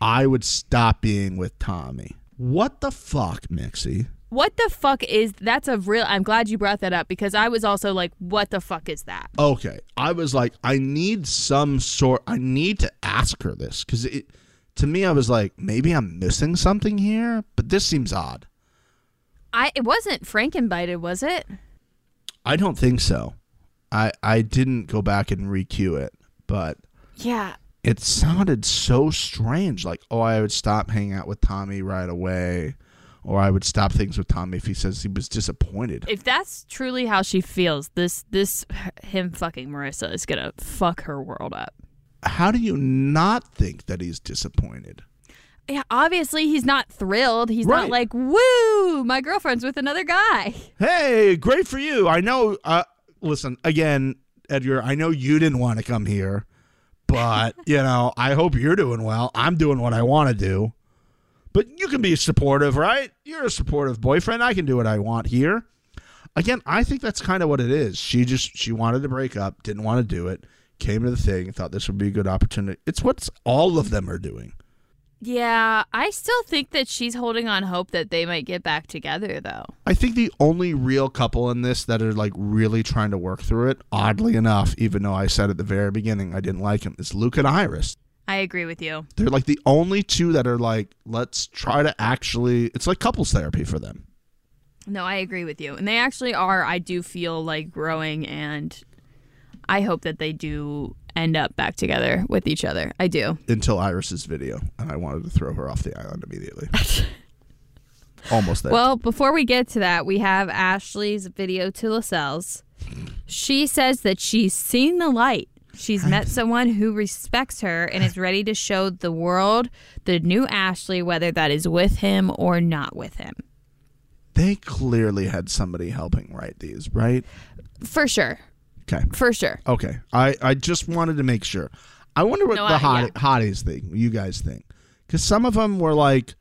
I would stop being with Tommy. What the fuck, Mixie? What the fuck is that's a real I'm glad you brought that up because I was also like what the fuck is that? Okay, I was like, I need some sort. I need to ask her this because it. To me, I was like, maybe I'm missing something here, but this seems odd. I it wasn't Frankenbited, was it? I don't think so. I I didn't go back and re-cue it, but Yeah. it sounded so strange. Like, oh, I would stop hanging out with Tommy right away, or I would stop things with Tommy if he says he was disappointed. If that's truly how she feels, this this him fucking Marissa is gonna fuck her world up. How do you not think that he's disappointed? Yeah, obviously he's not thrilled. He's Right. not like, woo, my girlfriend's with another guy. [LAUGHS] Hey, great for you. I know. Uh, listen again, Edgar. I know you didn't want to come here, but [LAUGHS] you know, I hope you're doing well. I'm doing what I want to do. But you can be supportive, right? You're a supportive boyfriend. I can do what I want here. Again, I think that's kind of what it is. She just she wanted to break up, didn't want to do it, came to the thing, thought this would be a good opportunity. It's what all of them are doing. Yeah, I still think that she's holding on hope that they might get back together, though. I think the only real couple in this that are like really trying to work through it, oddly enough, even though I said at the very beginning I didn't like him, is Luke and Iris. I agree with you. They're like the only two that are like, let's try to actually. It's like couples therapy for them. No, I agree with you. And they actually are, I do feel like growing, and I hope that they do end up back together with each other. I do. Until Iris's video, and I wanted to throw her off the island immediately. [LAUGHS] Almost there. Well, before we get to that, we have Ashley's video to Lascelles. She says that she's seen the light. She's met someone who respects her and is ready to show the world the new Ashley, whether that is with him or not with him. they clearly had somebody helping write these, right? For sure. Okay. For sure. Okay. I, I just wanted to make sure. I wonder what No, the I- hot, yeah. hotties think, you guys think. Because some of them were like,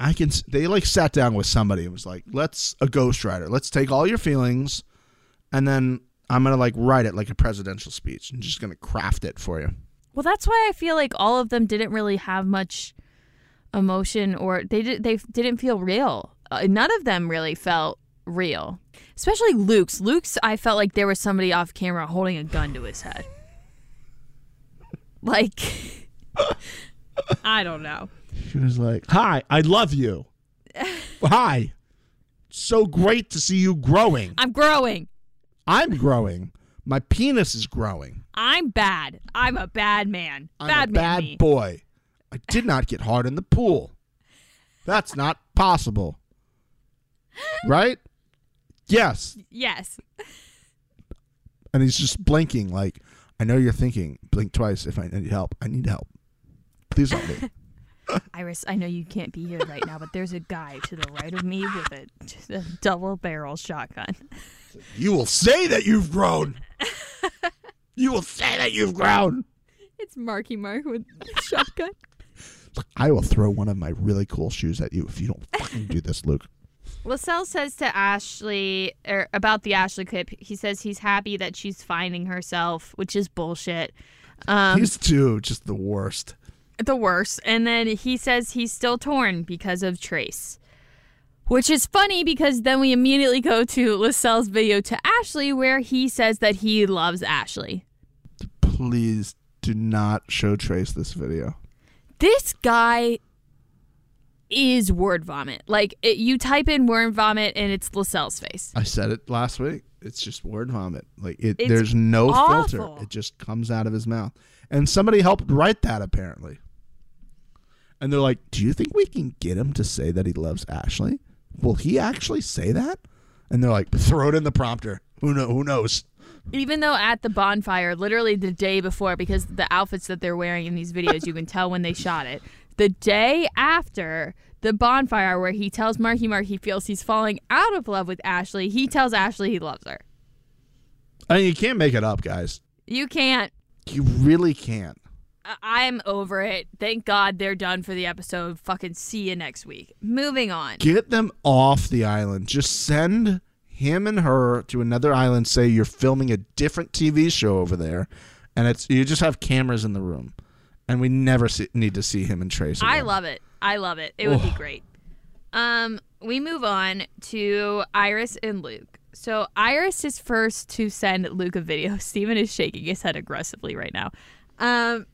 I can, they like sat down with somebody and was like, let's, a ghostwriter, let's take all your feelings and then I'm going to like write it like a presidential speech and just going to craft it for you. Well, that's why I feel like all of them didn't really have much emotion or they did they didn't feel real. Uh, none of them really felt real. Especially Luke's. Luke's I felt like there was somebody off camera holding a gun to his head. Like [LAUGHS] I don't know. She was like, Hi, I love you. [LAUGHS] Hi. So great to see you growing. I'm growing. I'm growing. My penis is growing. I'm bad. I'm a bad man. I'm bad a man. bad me. boy. I did not get hard in the pool. That's not possible. Right? Yes. Yes. And he's just blinking like, I know you're thinking, blink twice if I need help. I need help. Please help me. [LAUGHS] [LAUGHS] Iris, I know you can't be here right now, but there's a guy to the right of me with a, a double barrel shotgun. You will say that you've grown. [LAUGHS] you will say that you've grown. It's Marky Mark with a shotgun. [LAUGHS] I will throw one of my really cool shoes at you if you don't fucking do this, Luke. Lascelles says to Ashley er, about the Ashley clip. He says he's happy that she's finding herself, which is bullshit. Um, These two, just the worst. the worst. And then he says he's still torn because of Trace, which is funny because then we immediately go to Lascelles' video to Ashley where he says that he loves Ashley. Please do not show Trace this video. This guy is word vomit. Like it, you type in word vomit and it's Lascelles' face. I said it last week. It's just word vomit. Like it, It's there's no filter. It just comes out of his mouth. And somebody helped write that apparently. And they're like, "Do you think we can get him to say that he loves Ashley? Will he actually say that?" And they're like, "Throw it in the prompter. Who know? Who knows?" Even though at the bonfire, literally the day before, because the outfits that they're wearing in these videos, you can tell when they shot it. The day after the bonfire, where he tells Marky Mark he feels he's falling out of love with Ashley, he tells Ashley he loves her. I mean, you can't make it up, guys. You can't. You really can't. I'm over it. Thank God they're done for the episode. Fucking see you next week. Moving on. Get them off the island. Just send him and her to another island. Say you're filming a different TV show over there, and it's you just have cameras in the room, and we never see, need to see him and Trace. I love it. I love it. It would be great. Um, we move on to Iris and Luke. So Iris is first to send Luke a video. [LAUGHS] Steven is shaking his head aggressively right now. Um,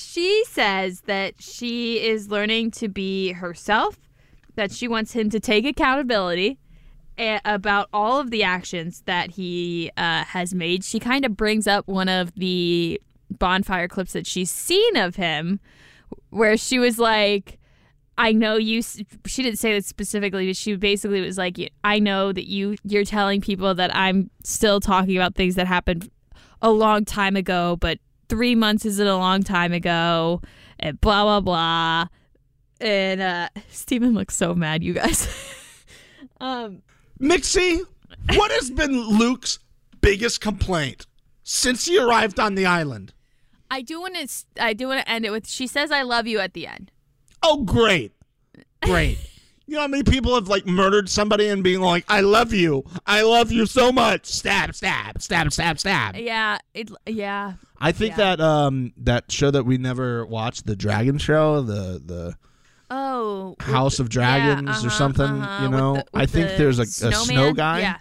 she says that she is learning to be herself, that she wants him to take accountability a- about all of the actions that he uh, has made. She kind of brings up one of the bonfire clips that she's seen of him where she was like, I know you. She didn't say that specifically, but she basically was like, I know that you you're telling people that I'm still talking about things that happened a long time ago, but three months isn't a long time ago, and blah blah blah. And uh [LAUGHS] Steven looks so mad, you guys. [LAUGHS] um, Mixie, what has been Luke's biggest complaint since he arrived on the island? I do want to. I do want to end it with. She says, "I love you" at the end. Oh, great, great. You know how many people have like murdered somebody and being like, "I love you, I love you so much." Stab, stab, stab, stab, stab. Yeah, it. Yeah, I think Yeah. that um that show that we never watched, the Dragon Show, the the Oh, House the- of Dragons yeah, or uh-huh, something. uh-huh, You with know, the- I think the there's a, a snow guy. Yeah,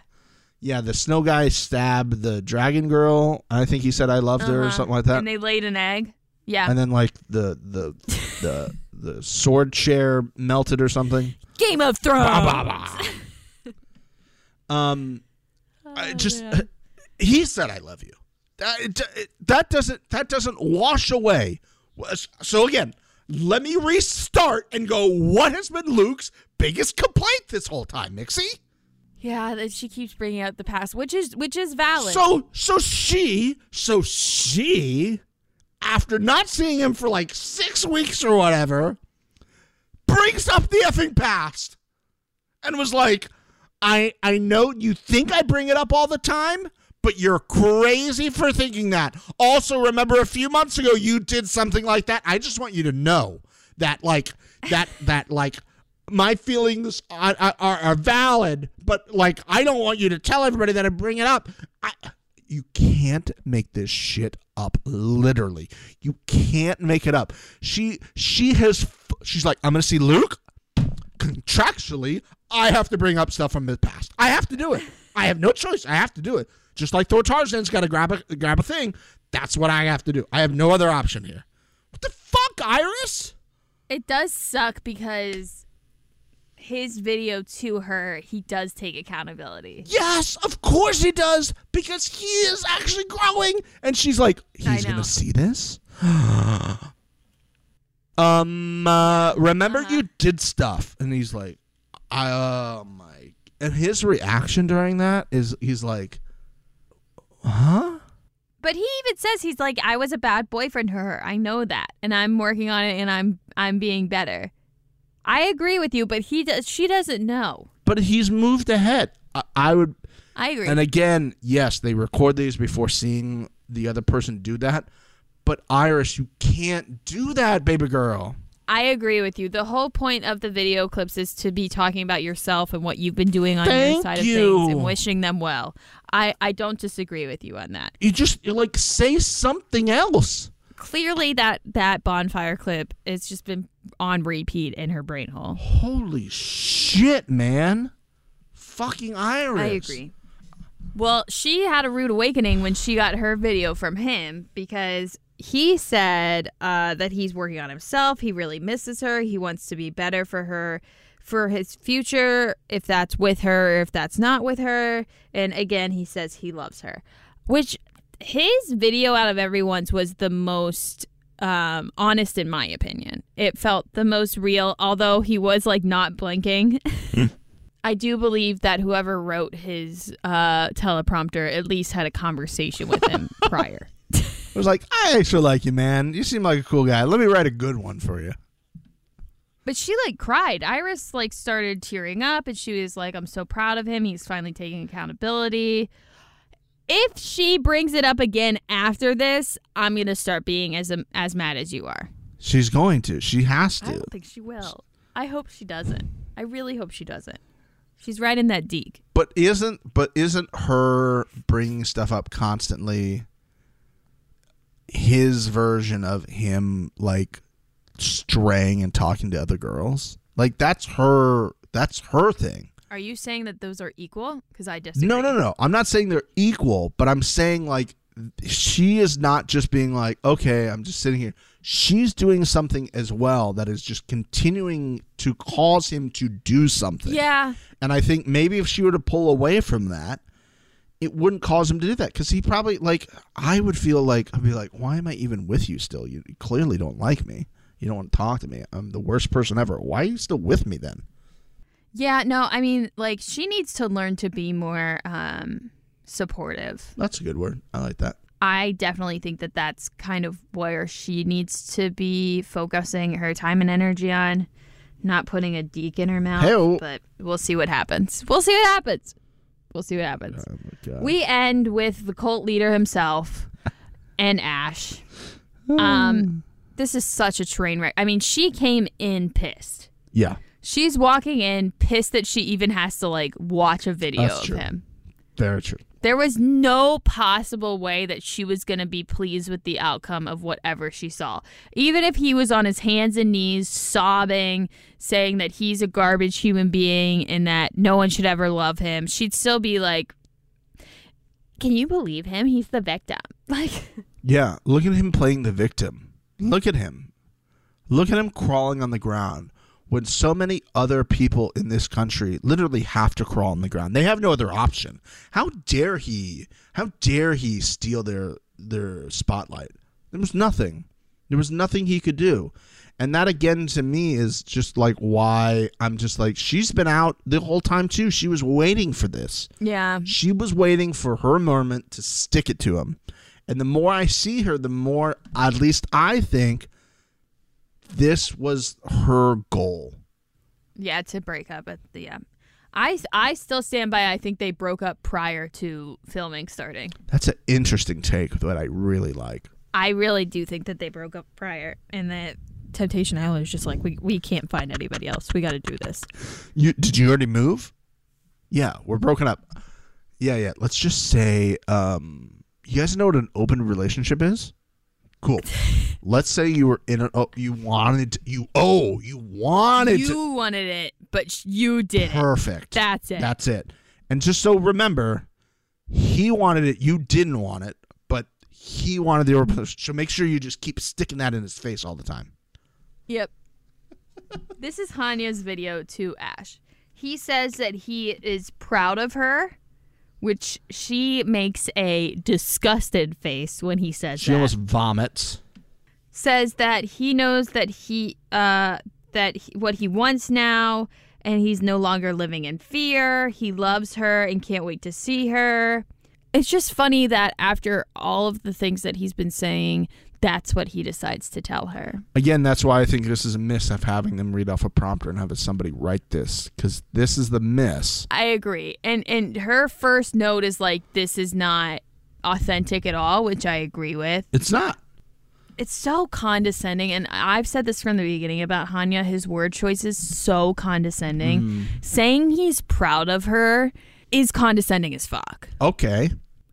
Yeah, the snow guy stabbed the dragon girl. I think he said I loved her or uh-huh. something like that. And they laid an egg. Yeah, and then like the the the the [LAUGHS] sword chair melted or something. Game of Thrones. Bah, bah, bah. [LAUGHS] um, I just Oh, man. [LAUGHS] he said I love you. That it- that doesn't that doesn't wash away. So again, let me restart and go. What has been Luke's biggest complaint this whole time, Mixie? Yeah, that she keeps bringing up the past, which is which is valid. So so she so she after not seeing him for like six weeks or whatever brings up the effing past and was like, I I know you think I bring it up all the time, but you're crazy for thinking that. Also, remember a few months ago you did something like that. I just want you to know that like that [LAUGHS] that like my feelings are, are, are valid, but like I don't want you to tell everybody that I bring it up. I, you can't make this shit up. Literally, you can't make it up. She she has she's like I'm gonna see Luke. Contractually, I have to bring up stuff from the past. I have to do it. I have no choice. I have to do it. Just like Thor Tarzan's got to grab a grab a thing. That's what I have to do. I have no other option here. What the fuck, Iris? it does suck because his video to her, he does take accountability. Yes, of course he does, because he is actually growing. And she's like, he's gonna see this. [GASPS] um, uh, remember Uh-huh. you did stuff, and he's like, I, oh my. And his reaction during that is, he's like, huh? But he even says he's like, I was a bad boyfriend to her. I know that, and I'm working on it, and I'm I'm being better. I agree with you, but he does. She doesn't know. But he's moved ahead. I, I would. I agree. And again, yes, they record these before seeing the other person do that. But Iris, you can't do that, baby girl. I agree with you. The whole point of the video clips is to be talking about yourself and what you've been doing on your Thank side of things and wishing them well. I, I don't disagree with you on that. You just you like say something else. Clearly, that that bonfire clip has just been on repeat in her brain hole. Holy shit, man. Fucking Iris. I agree. Well, she had a rude awakening when she got her video from him because he said uh, that he's working on himself. He really misses her. He wants to be better for her, for his future, if that's with her, or if that's not with her. And again, he says he loves her, which his video out of everyone's was the most um, honest, in my opinion. It felt the most real, although he was like not blinking. [LAUGHS] I do believe that whoever wrote his uh, teleprompter at least had a conversation with him [LAUGHS] prior. I was like, I actually like you, man. You seem like a cool guy. Let me write a good one for you. But she like cried. Iris like started tearing up and she was like, I'm so proud of him. He's finally taking accountability. If she brings it up again after this, I'm going to start being as um, as mad as you are. She's going to. She has to. I don't think she will. I hope she doesn't. I really hope she doesn't. She's right in that deek. But isn't but isn't her bringing stuff up constantly his version of him like straying and talking to other girls? Like that's her that's her thing. Are you saying that those are equal? Because I disagree. No, no, no. I'm not saying they're equal, but I'm saying like she is not just being like, okay, I'm just sitting here. She's doing something as well that is just continuing to cause him to do something. Yeah. And I think maybe if she were to pull away from that, it wouldn't cause him to do that because he probably like I would feel like I'd be like, why am I even with you still? You clearly don't like me. You don't want to talk to me. I'm the worst person ever. Why are you still with me then? Yeah, no, I mean, like she needs to learn to be more um supportive. That's a good word. I like that. I definitely think that that's kind of where she needs to be focusing her time and energy on, not putting a deek in her mouth. Hey-o. But we'll see what happens. We'll see what happens. We'll see what happens. Oh. We end with the cult leader himself [LAUGHS] and Ash. Um, this is such a train wreck. I mean, she came in pissed. yeah. She's walking in pissed that she even has to like watch a video That's of true. him. Very true. There was no possible way that she was going to be pleased with the outcome of whatever she saw. Even if he was on his hands and knees sobbing, saying that he's a garbage human being and that no one should ever love him, she'd still be like, Can you believe him? He's the victim. [LAUGHS] Like, Yeah, look at him playing the victim. Look at him. Look at him crawling on the ground when so many other people in this country literally have to crawl on the ground. They have no other option. How dare he? How dare he steal their their spotlight? There was nothing. There was nothing he could do. And that again to me is just like why I'm just like she's been out the whole time too. She was waiting for this. yeah. She was waiting for her moment to stick it to him. And the more I see her, the more, at least I think, this was her goal. Yeah, to break up at the end. I, I still stand by I think they broke up prior to filming starting. That's an interesting take that I really like. I really do think that they broke up prior and that Temptation Island is just like we, we can't find anybody else. We got to do this. You did you already move? Yeah, we're broken up. Yeah, yeah. Let's just say, um, you guys know what an open relationship is? Cool. Let's say you were in a oh, you wanted to, you oh you wanted to You wanted it, but you didn't. Perfect. That's it. That's it. And just so remember, he wanted it, you didn't want it, but he wanted the open. So make sure you just keep sticking that in his face all the time. Yep. this is Hanya's video to Ash. He says that he is proud of her, which she makes a disgusted face when he says She that. almost vomits. says that he knows that he uh that he, what he wants now and he's no longer living in fear. He loves her and can't wait to see her. It's just funny that after all of the things that he's been saying, that's what he decides to tell her. Again, that's why I think this is a miss of having them read off a prompter and have somebody write this because this is the miss. I agree. And and her first note is like this is not authentic at all, which I agree with. It's not. It's so condescending and I've said this from the beginning about Hanya his word choice is so condescending. Mm-hmm. Saying he's proud of her is condescending as fuck. Okay.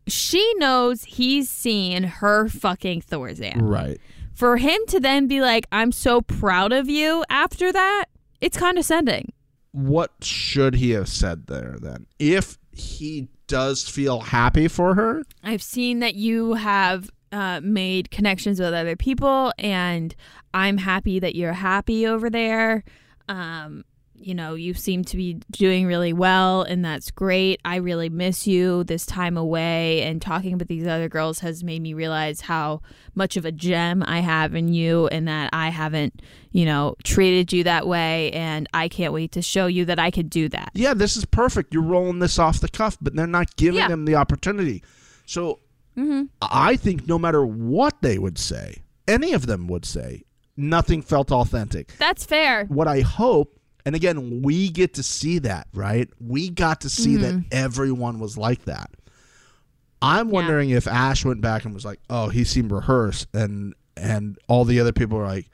She knows he's seen her fucking Thorzan. Right. For him to then be like I'm so proud of you after that, it's condescending. What should he have said there then? If he does feel happy for her, I've seen that you have uh, made connections with other people, and I'm happy that you're happy over there. Um, you know, you seem to be doing really well, and that's great. I really miss you this time away, and talking with these other girls has made me realize how much of a gem I have in you, and that I haven't, you know, treated you that way, and I can't wait to show you that I could do that. yeah, this is perfect. You're rolling this off the cuff, but they're not giving Yeah. them the opportunity. So mm-hmm. I think no matter what they would say, any of them would say, nothing felt authentic. That's fair. What I hope, and again, we get to see that, right? We got to see that everyone was like that. I'm wondering if Ash went back and was like, "Oh, he seemed rehearsed," and and all the other people were like,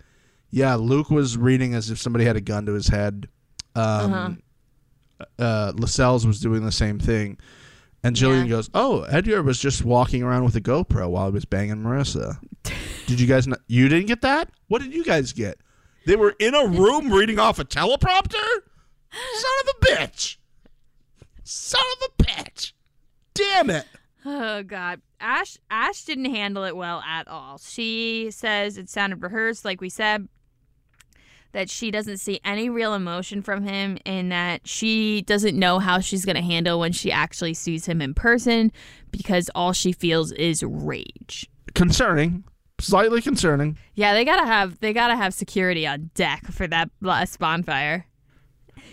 "Yeah, Luke was reading as if somebody had a gun to his head." Um, uh, Lascelles was doing the same thing, and Jillian Yeah. goes, "Oh, Edgar was just walking around with a GoPro while he was banging Marissa." [LAUGHS] did you guys? Not, you didn't get that? What did you guys get? They were in a room reading off a teleprompter. Son of a bitch! Son of a bitch! Damn it! Oh God, Ash Ash didn't handle it well at all. She says it sounded rehearsed, like we said. That she doesn't see any real emotion from him, and that she doesn't know how she's gonna handle when she actually sees him in person, because all she feels is rage. Concerning, slightly concerning. Yeah, they gotta have they gotta have security on deck for that last bonfire.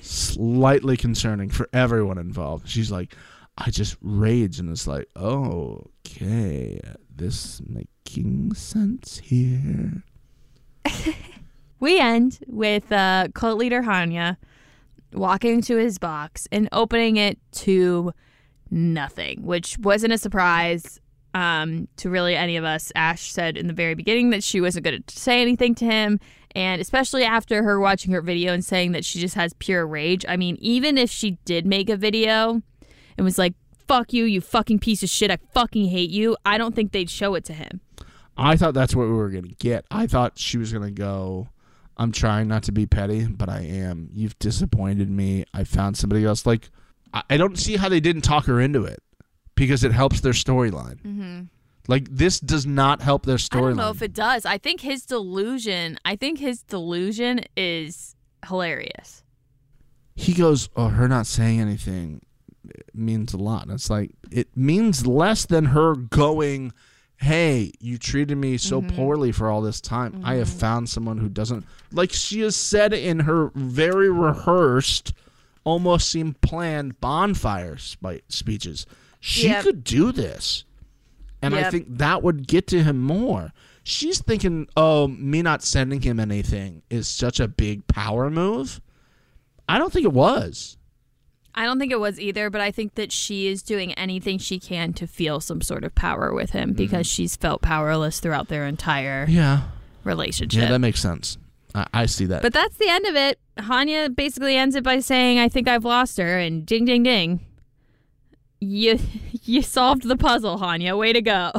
slightly concerning for everyone involved. She's like, I just rage, and it's like, oh, okay, this making sense here. [LAUGHS] We end with uh, cult leader Hanya walking to his box and opening it to nothing, which wasn't a surprise um, to really any of us. Ash said in the very beginning that she wasn't going to say anything to him, And especially after her watching her video and saying that she just has pure rage. I mean, even if she did make a video and was like, fuck you, you fucking piece of shit, I fucking hate you, I don't think they'd show it to him. I thought that's what we were gonna get. I thought she was gonna go. I'm trying not to be petty, but I am. You've disappointed me. I found somebody else. Like, I don't see how they didn't talk her into it because it helps their storyline. Mm-hmm. Like, this does not help their storyline. I don't know if it does. I think his delusion, I think his delusion is hilarious. he goes, "Oh, her not saying anything means a lot." And it's like it means less than her going, "Hey, you treated me so poorly for all this time. I have found someone who doesn't like." She has said in her very rehearsed, almost seem planned bonfire speeches, she Yep. could do this, and I think that would get to him more. She's thinking, "Oh, me not sending him anything is such a big power move." I don't think it was. I don't think it was either, but I think that she is doing anything she can to feel some sort of power with him mm-hmm. because she's felt powerless throughout their entire Yeah. relationship. Yeah, that makes sense. I, I see that. but that's the end of it. Hanya basically ends it by saying, "I think I've lost her," and ding, ding, ding. You [LAUGHS] you solved the puzzle, Hanya. Way to go.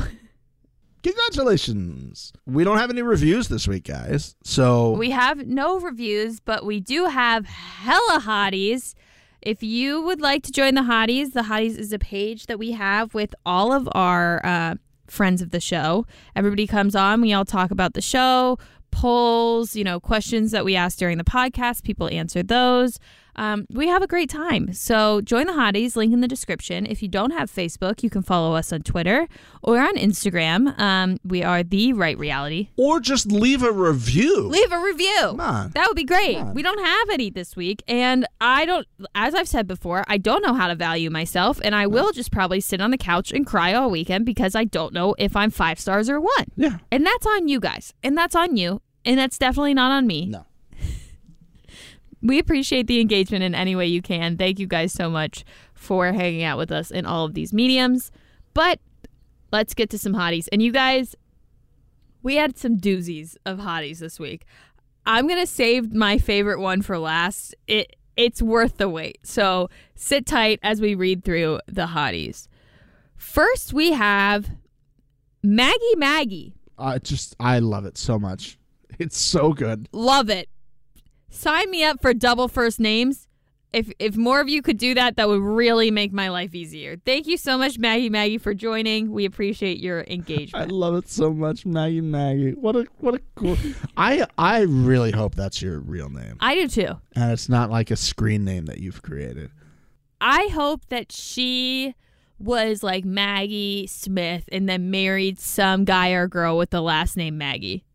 Congratulations. We don't have any reviews this week, guys. So We have no reviews, but we do have hella hotties. If you would like to join the hotties, the hotties is a page that we have with all of our uh, friends of the show. Everybody comes on, we all talk about the show, polls, you know, questions that we ask during the podcast. People answer those. Um, we have a great time. So join the hotties, link in the description. If you don't have Facebook, you can follow us on Twitter or on Instagram. Um, we are the right reality. or just leave a review. Leave a review. Come on. That would be great. We don't have any this week. And I don't, as I've said before, I don't know how to value myself. And I will just probably sit on the couch and cry all weekend because I don't know if I'm five stars or one. Yeah. And that's on you guys. And that's on you. And that's definitely not on me. No. We appreciate the engagement in any way you can. Thank you guys so much for hanging out with us in all of these mediums. But let's get to some hotties. And you guys, we had some doozies of hotties this week. I'm gonna save my favorite one for last. It it's worth the wait. So sit tight as we read through the hotties. First, we have Maggie Maggie. I just I love it so much. It's so good. Love it. Sign me up for double first names. If if more of you could do that, that would really make my life easier. Thank you so much, Maggie Maggie, for joining. We appreciate your [LAUGHS] engagement. I love it so much, Maggie Maggie. What a what a cool I I really hope that's your real name. I do too. And it's not like a screen name that you've created. I hope that she was like Maggie Smith and then married some guy or girl with the last name Maggie.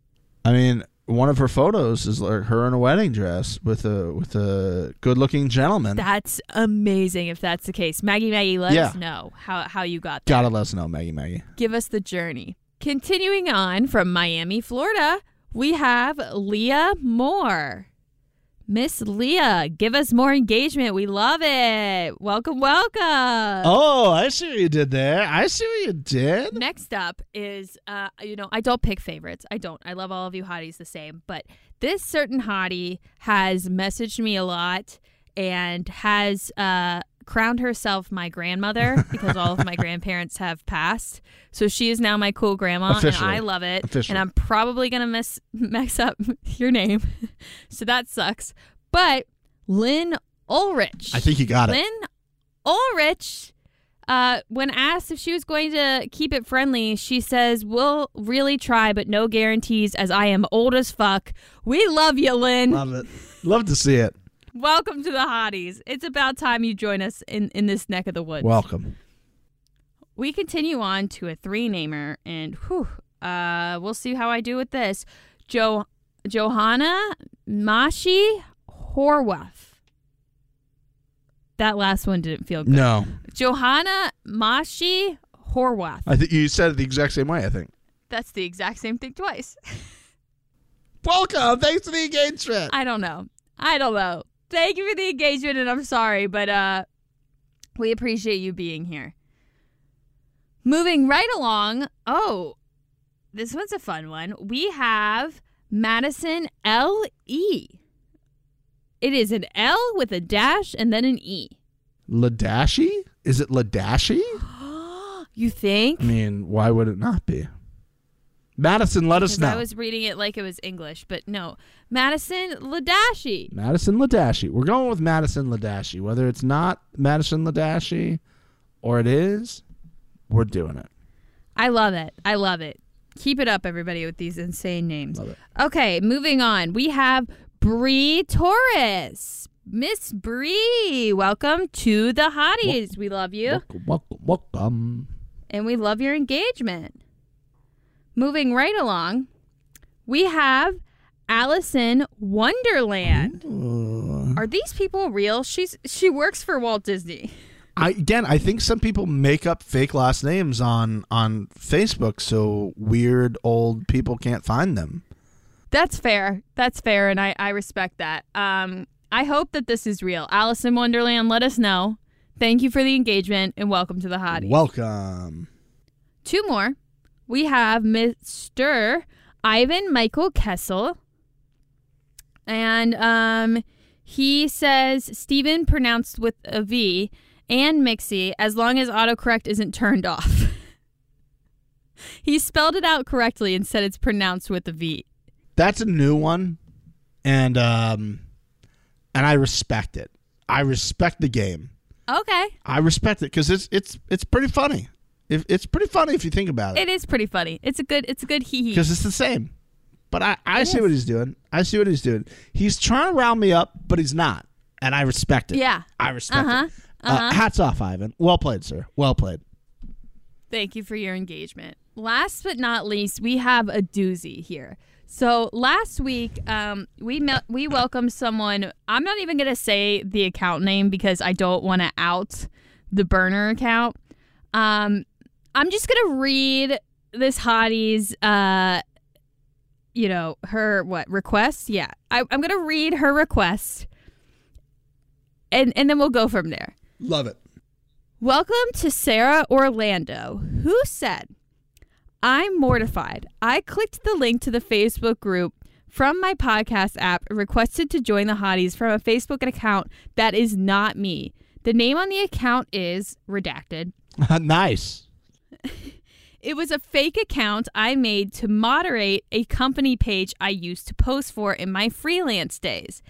I mean, one of her photos is like her in a wedding dress with a with a good looking gentleman. That's amazing if that's the case. Maggie Maggie, let Yeah. us know how, how you got there. Gotta let us know, Maggie Maggie. Give us the journey. Continuing on from Miami, Florida, we have Leah Moore. Miss Leah, give us more engagement. We love it. Welcome, welcome. Oh, I see what you did there. I see what you did. Next up is, uh, you know, I don't pick favorites. I don't. I love all of you hotties the same. But this certain hottie has messaged me a lot and has uh, crowned herself my grandmother [LAUGHS] because all of my grandparents have passed. So she is now my cool grandma, Officially. and I love it. Officially. And I'm probably gonna mess [LAUGHS] mess up [LAUGHS] your name, so that sucks. But Lynn Ulrich. I think you got it. Lynn Ulrich, uh, when asked if she was going to keep it friendly, she says, We'll really try, but no guarantees as I am old as fuck. We love you, Lynn. Love it. Love to see it. Welcome to the hotties. It's about time you join us in, in this neck of the woods. Welcome. we continue on to a three namer, and whew, uh, we'll see how I do with this. Jo- Johanna Mashi Horwath. That last one didn't feel good. No. Johanna Mashi Horwath. I think you said it the exact same way, I think. That's the exact same thing twice. [LAUGHS] Welcome. Thanks for the engagement. I don't know. I don't know. Thank you for the engagement, and I'm sorry, but uh, we appreciate you being here. Moving right along. Oh, this one's a fun one. We have Madison L E. It is an L with a dash and then an E. Ladashi? Is it Ladashi? [GASPS] You think? I mean, why would it not be? Madison, let us know. I was reading it like it was English, but no. Madison Ladashi. Madison Ladashi. We're going with Madison Ladashi. Whether it's not Madison Ladashi or it is, we're doing it. I love it. I love it. Keep it up, everybody, with these insane names. Love it. Okay, moving on. We have Bree Torres. Miss Bree, welcome to the Hotties. We love you. Welcome, welcome, welcome. and we love your engagement. Moving right along, we have Allison Wonderland. Are these people real? She's she works for Walt Disney. I again, I think some people make up fake last names on on Facebook so weird old people can't find them. That's fair. That's fair, and I, I respect that. Um, I hope that this is real. Allison Wonderland, let us know. Thank you for the engagement and welcome to the Hottie. Welcome. Two more. We have Mr. Ivan Michael Kessel. And um, he says Stephen pronounced with a V and Mixie as long as autocorrect isn't turned off. [LAUGHS] he spelled it out correctly and said it's pronounced with a V. That's a new one, and um, and I respect it. I respect the game. Okay. I respect it because it's it's it's pretty funny. If it's pretty funny if you think about it, It is pretty funny. It's a good it's a good hee hee. because it's the same. But I I It see is. what he's doing. I see what he's doing. He's trying to round me up, but he's not, and I respect it. Yeah. I respect Uh-huh. it. Uh, hats off, Ivan. Well played, sir. Well played. Thank you for your engagement. Last but not least, we have a doozy here. So last week, um, we met, we welcomed someone. I'm not even gonna say the account name because I don't want to out the burner account. Um, I'm just gonna read this hottie's, uh, you know, her what request? Yeah, I, I'm gonna read her request, and and then we'll go from there. Love it. Welcome to Sarah Orlando, who said, I'm mortified. I clicked the link to the Facebook group from my podcast app requested to join the hotties from a Facebook account that is not me. The name on the account is redacted. [LAUGHS] nice. [LAUGHS] It was a fake account I made to moderate a company page I used to post for in my freelance days.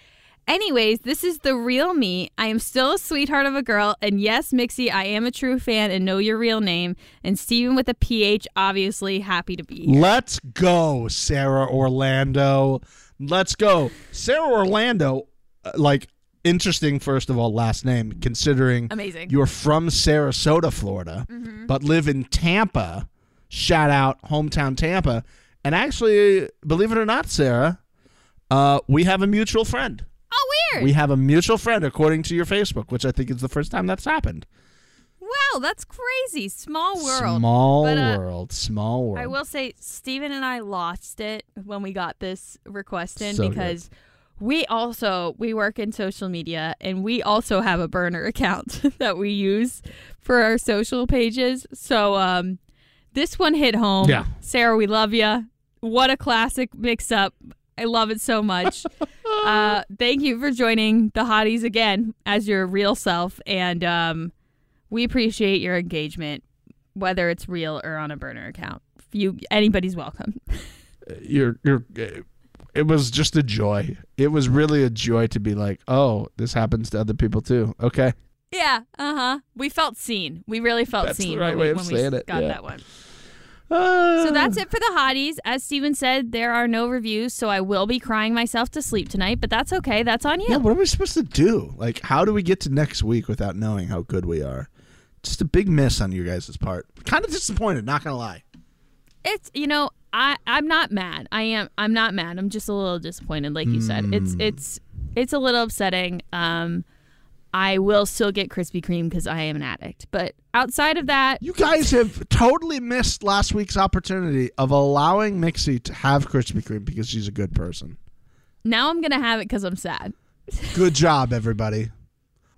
Anyways, this is the real me. I am still a sweetheart of a girl, and yes, Mixie, I am a true fan and know your real name. And Steven with a PH, obviously happy to be here. Let's go, Sarah Orlando. Let's go. Sarah Orlando, uh, like, interesting, first of all, last name, considering Amazing. you're from Sarasota, Florida, but live in Tampa. Shout out, hometown Tampa. And actually, believe it or not, Sarah, uh, we have a mutual friend. Oh, weird. We have a mutual friend, according to your Facebook, which I think is the first time that's happened. wow, that's crazy. Small world. Small But, uh, world. Small world. I will say, Stephen and I lost it when we got this request in So good. Because we also we work in social media and we also have a burner account [LAUGHS] that we use for our social pages. So um, this one hit home. Yeah. Sarah, we love you. What a classic mix up. I love it so much. [LAUGHS] uh, thank you for joining the Hotties again as your real self, and um, we appreciate your engagement, whether it's real or on a burner account. You anybody's welcome. [LAUGHS] you're you're it was just a joy it was really a joy to be like oh this happens to other people too okay Yeah, uh huh. We felt seen. We really felt That's the seen right when way we, of when we saying it, got yeah. that one. Uh, So that's it for the hotties. As Steven said, there are no reviews, so I will be crying myself to sleep tonight, but that's okay. That's on you. yeah what are we supposed to do like how do we get to next week without knowing how good we are just a big miss on you guys' part kind of disappointed not gonna lie It's you know, I I'm not mad. I am I'm not mad. I'm just a little disappointed like you said. It's Hmm. it's it's a little upsetting. Um I will still get Krispy Kreme because I am an addict. But outside of that, you guys have totally missed last week's opportunity of allowing Mixie to have Krispy Kreme because she's a good person now I'm gonna have it because I'm sad. good [LAUGHS] job everybody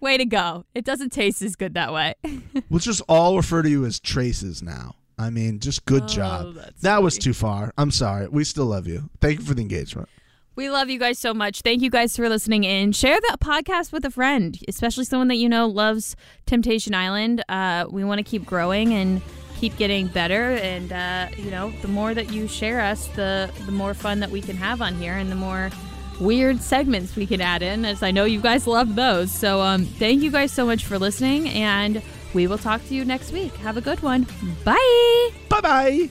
Way to go! It doesn't taste as good that way. [LAUGHS] we'll just all refer to you as traces now I mean, just good Oh, job. That was too far. I'm sorry. We still love you. Thank you for the engagement. We love you guys so much. Thank you guys for listening in. Share the podcast with a friend, especially someone that you know loves Temptation Island. Uh, we want to keep growing and keep getting better. And uh, you know, the more that you share us, the the more fun that we can have on here, and the more weird segments we can add in. As I know you guys love those. So um, thank you guys so much for listening, and we will talk to you next week. Have a good one. Bye. Bye bye.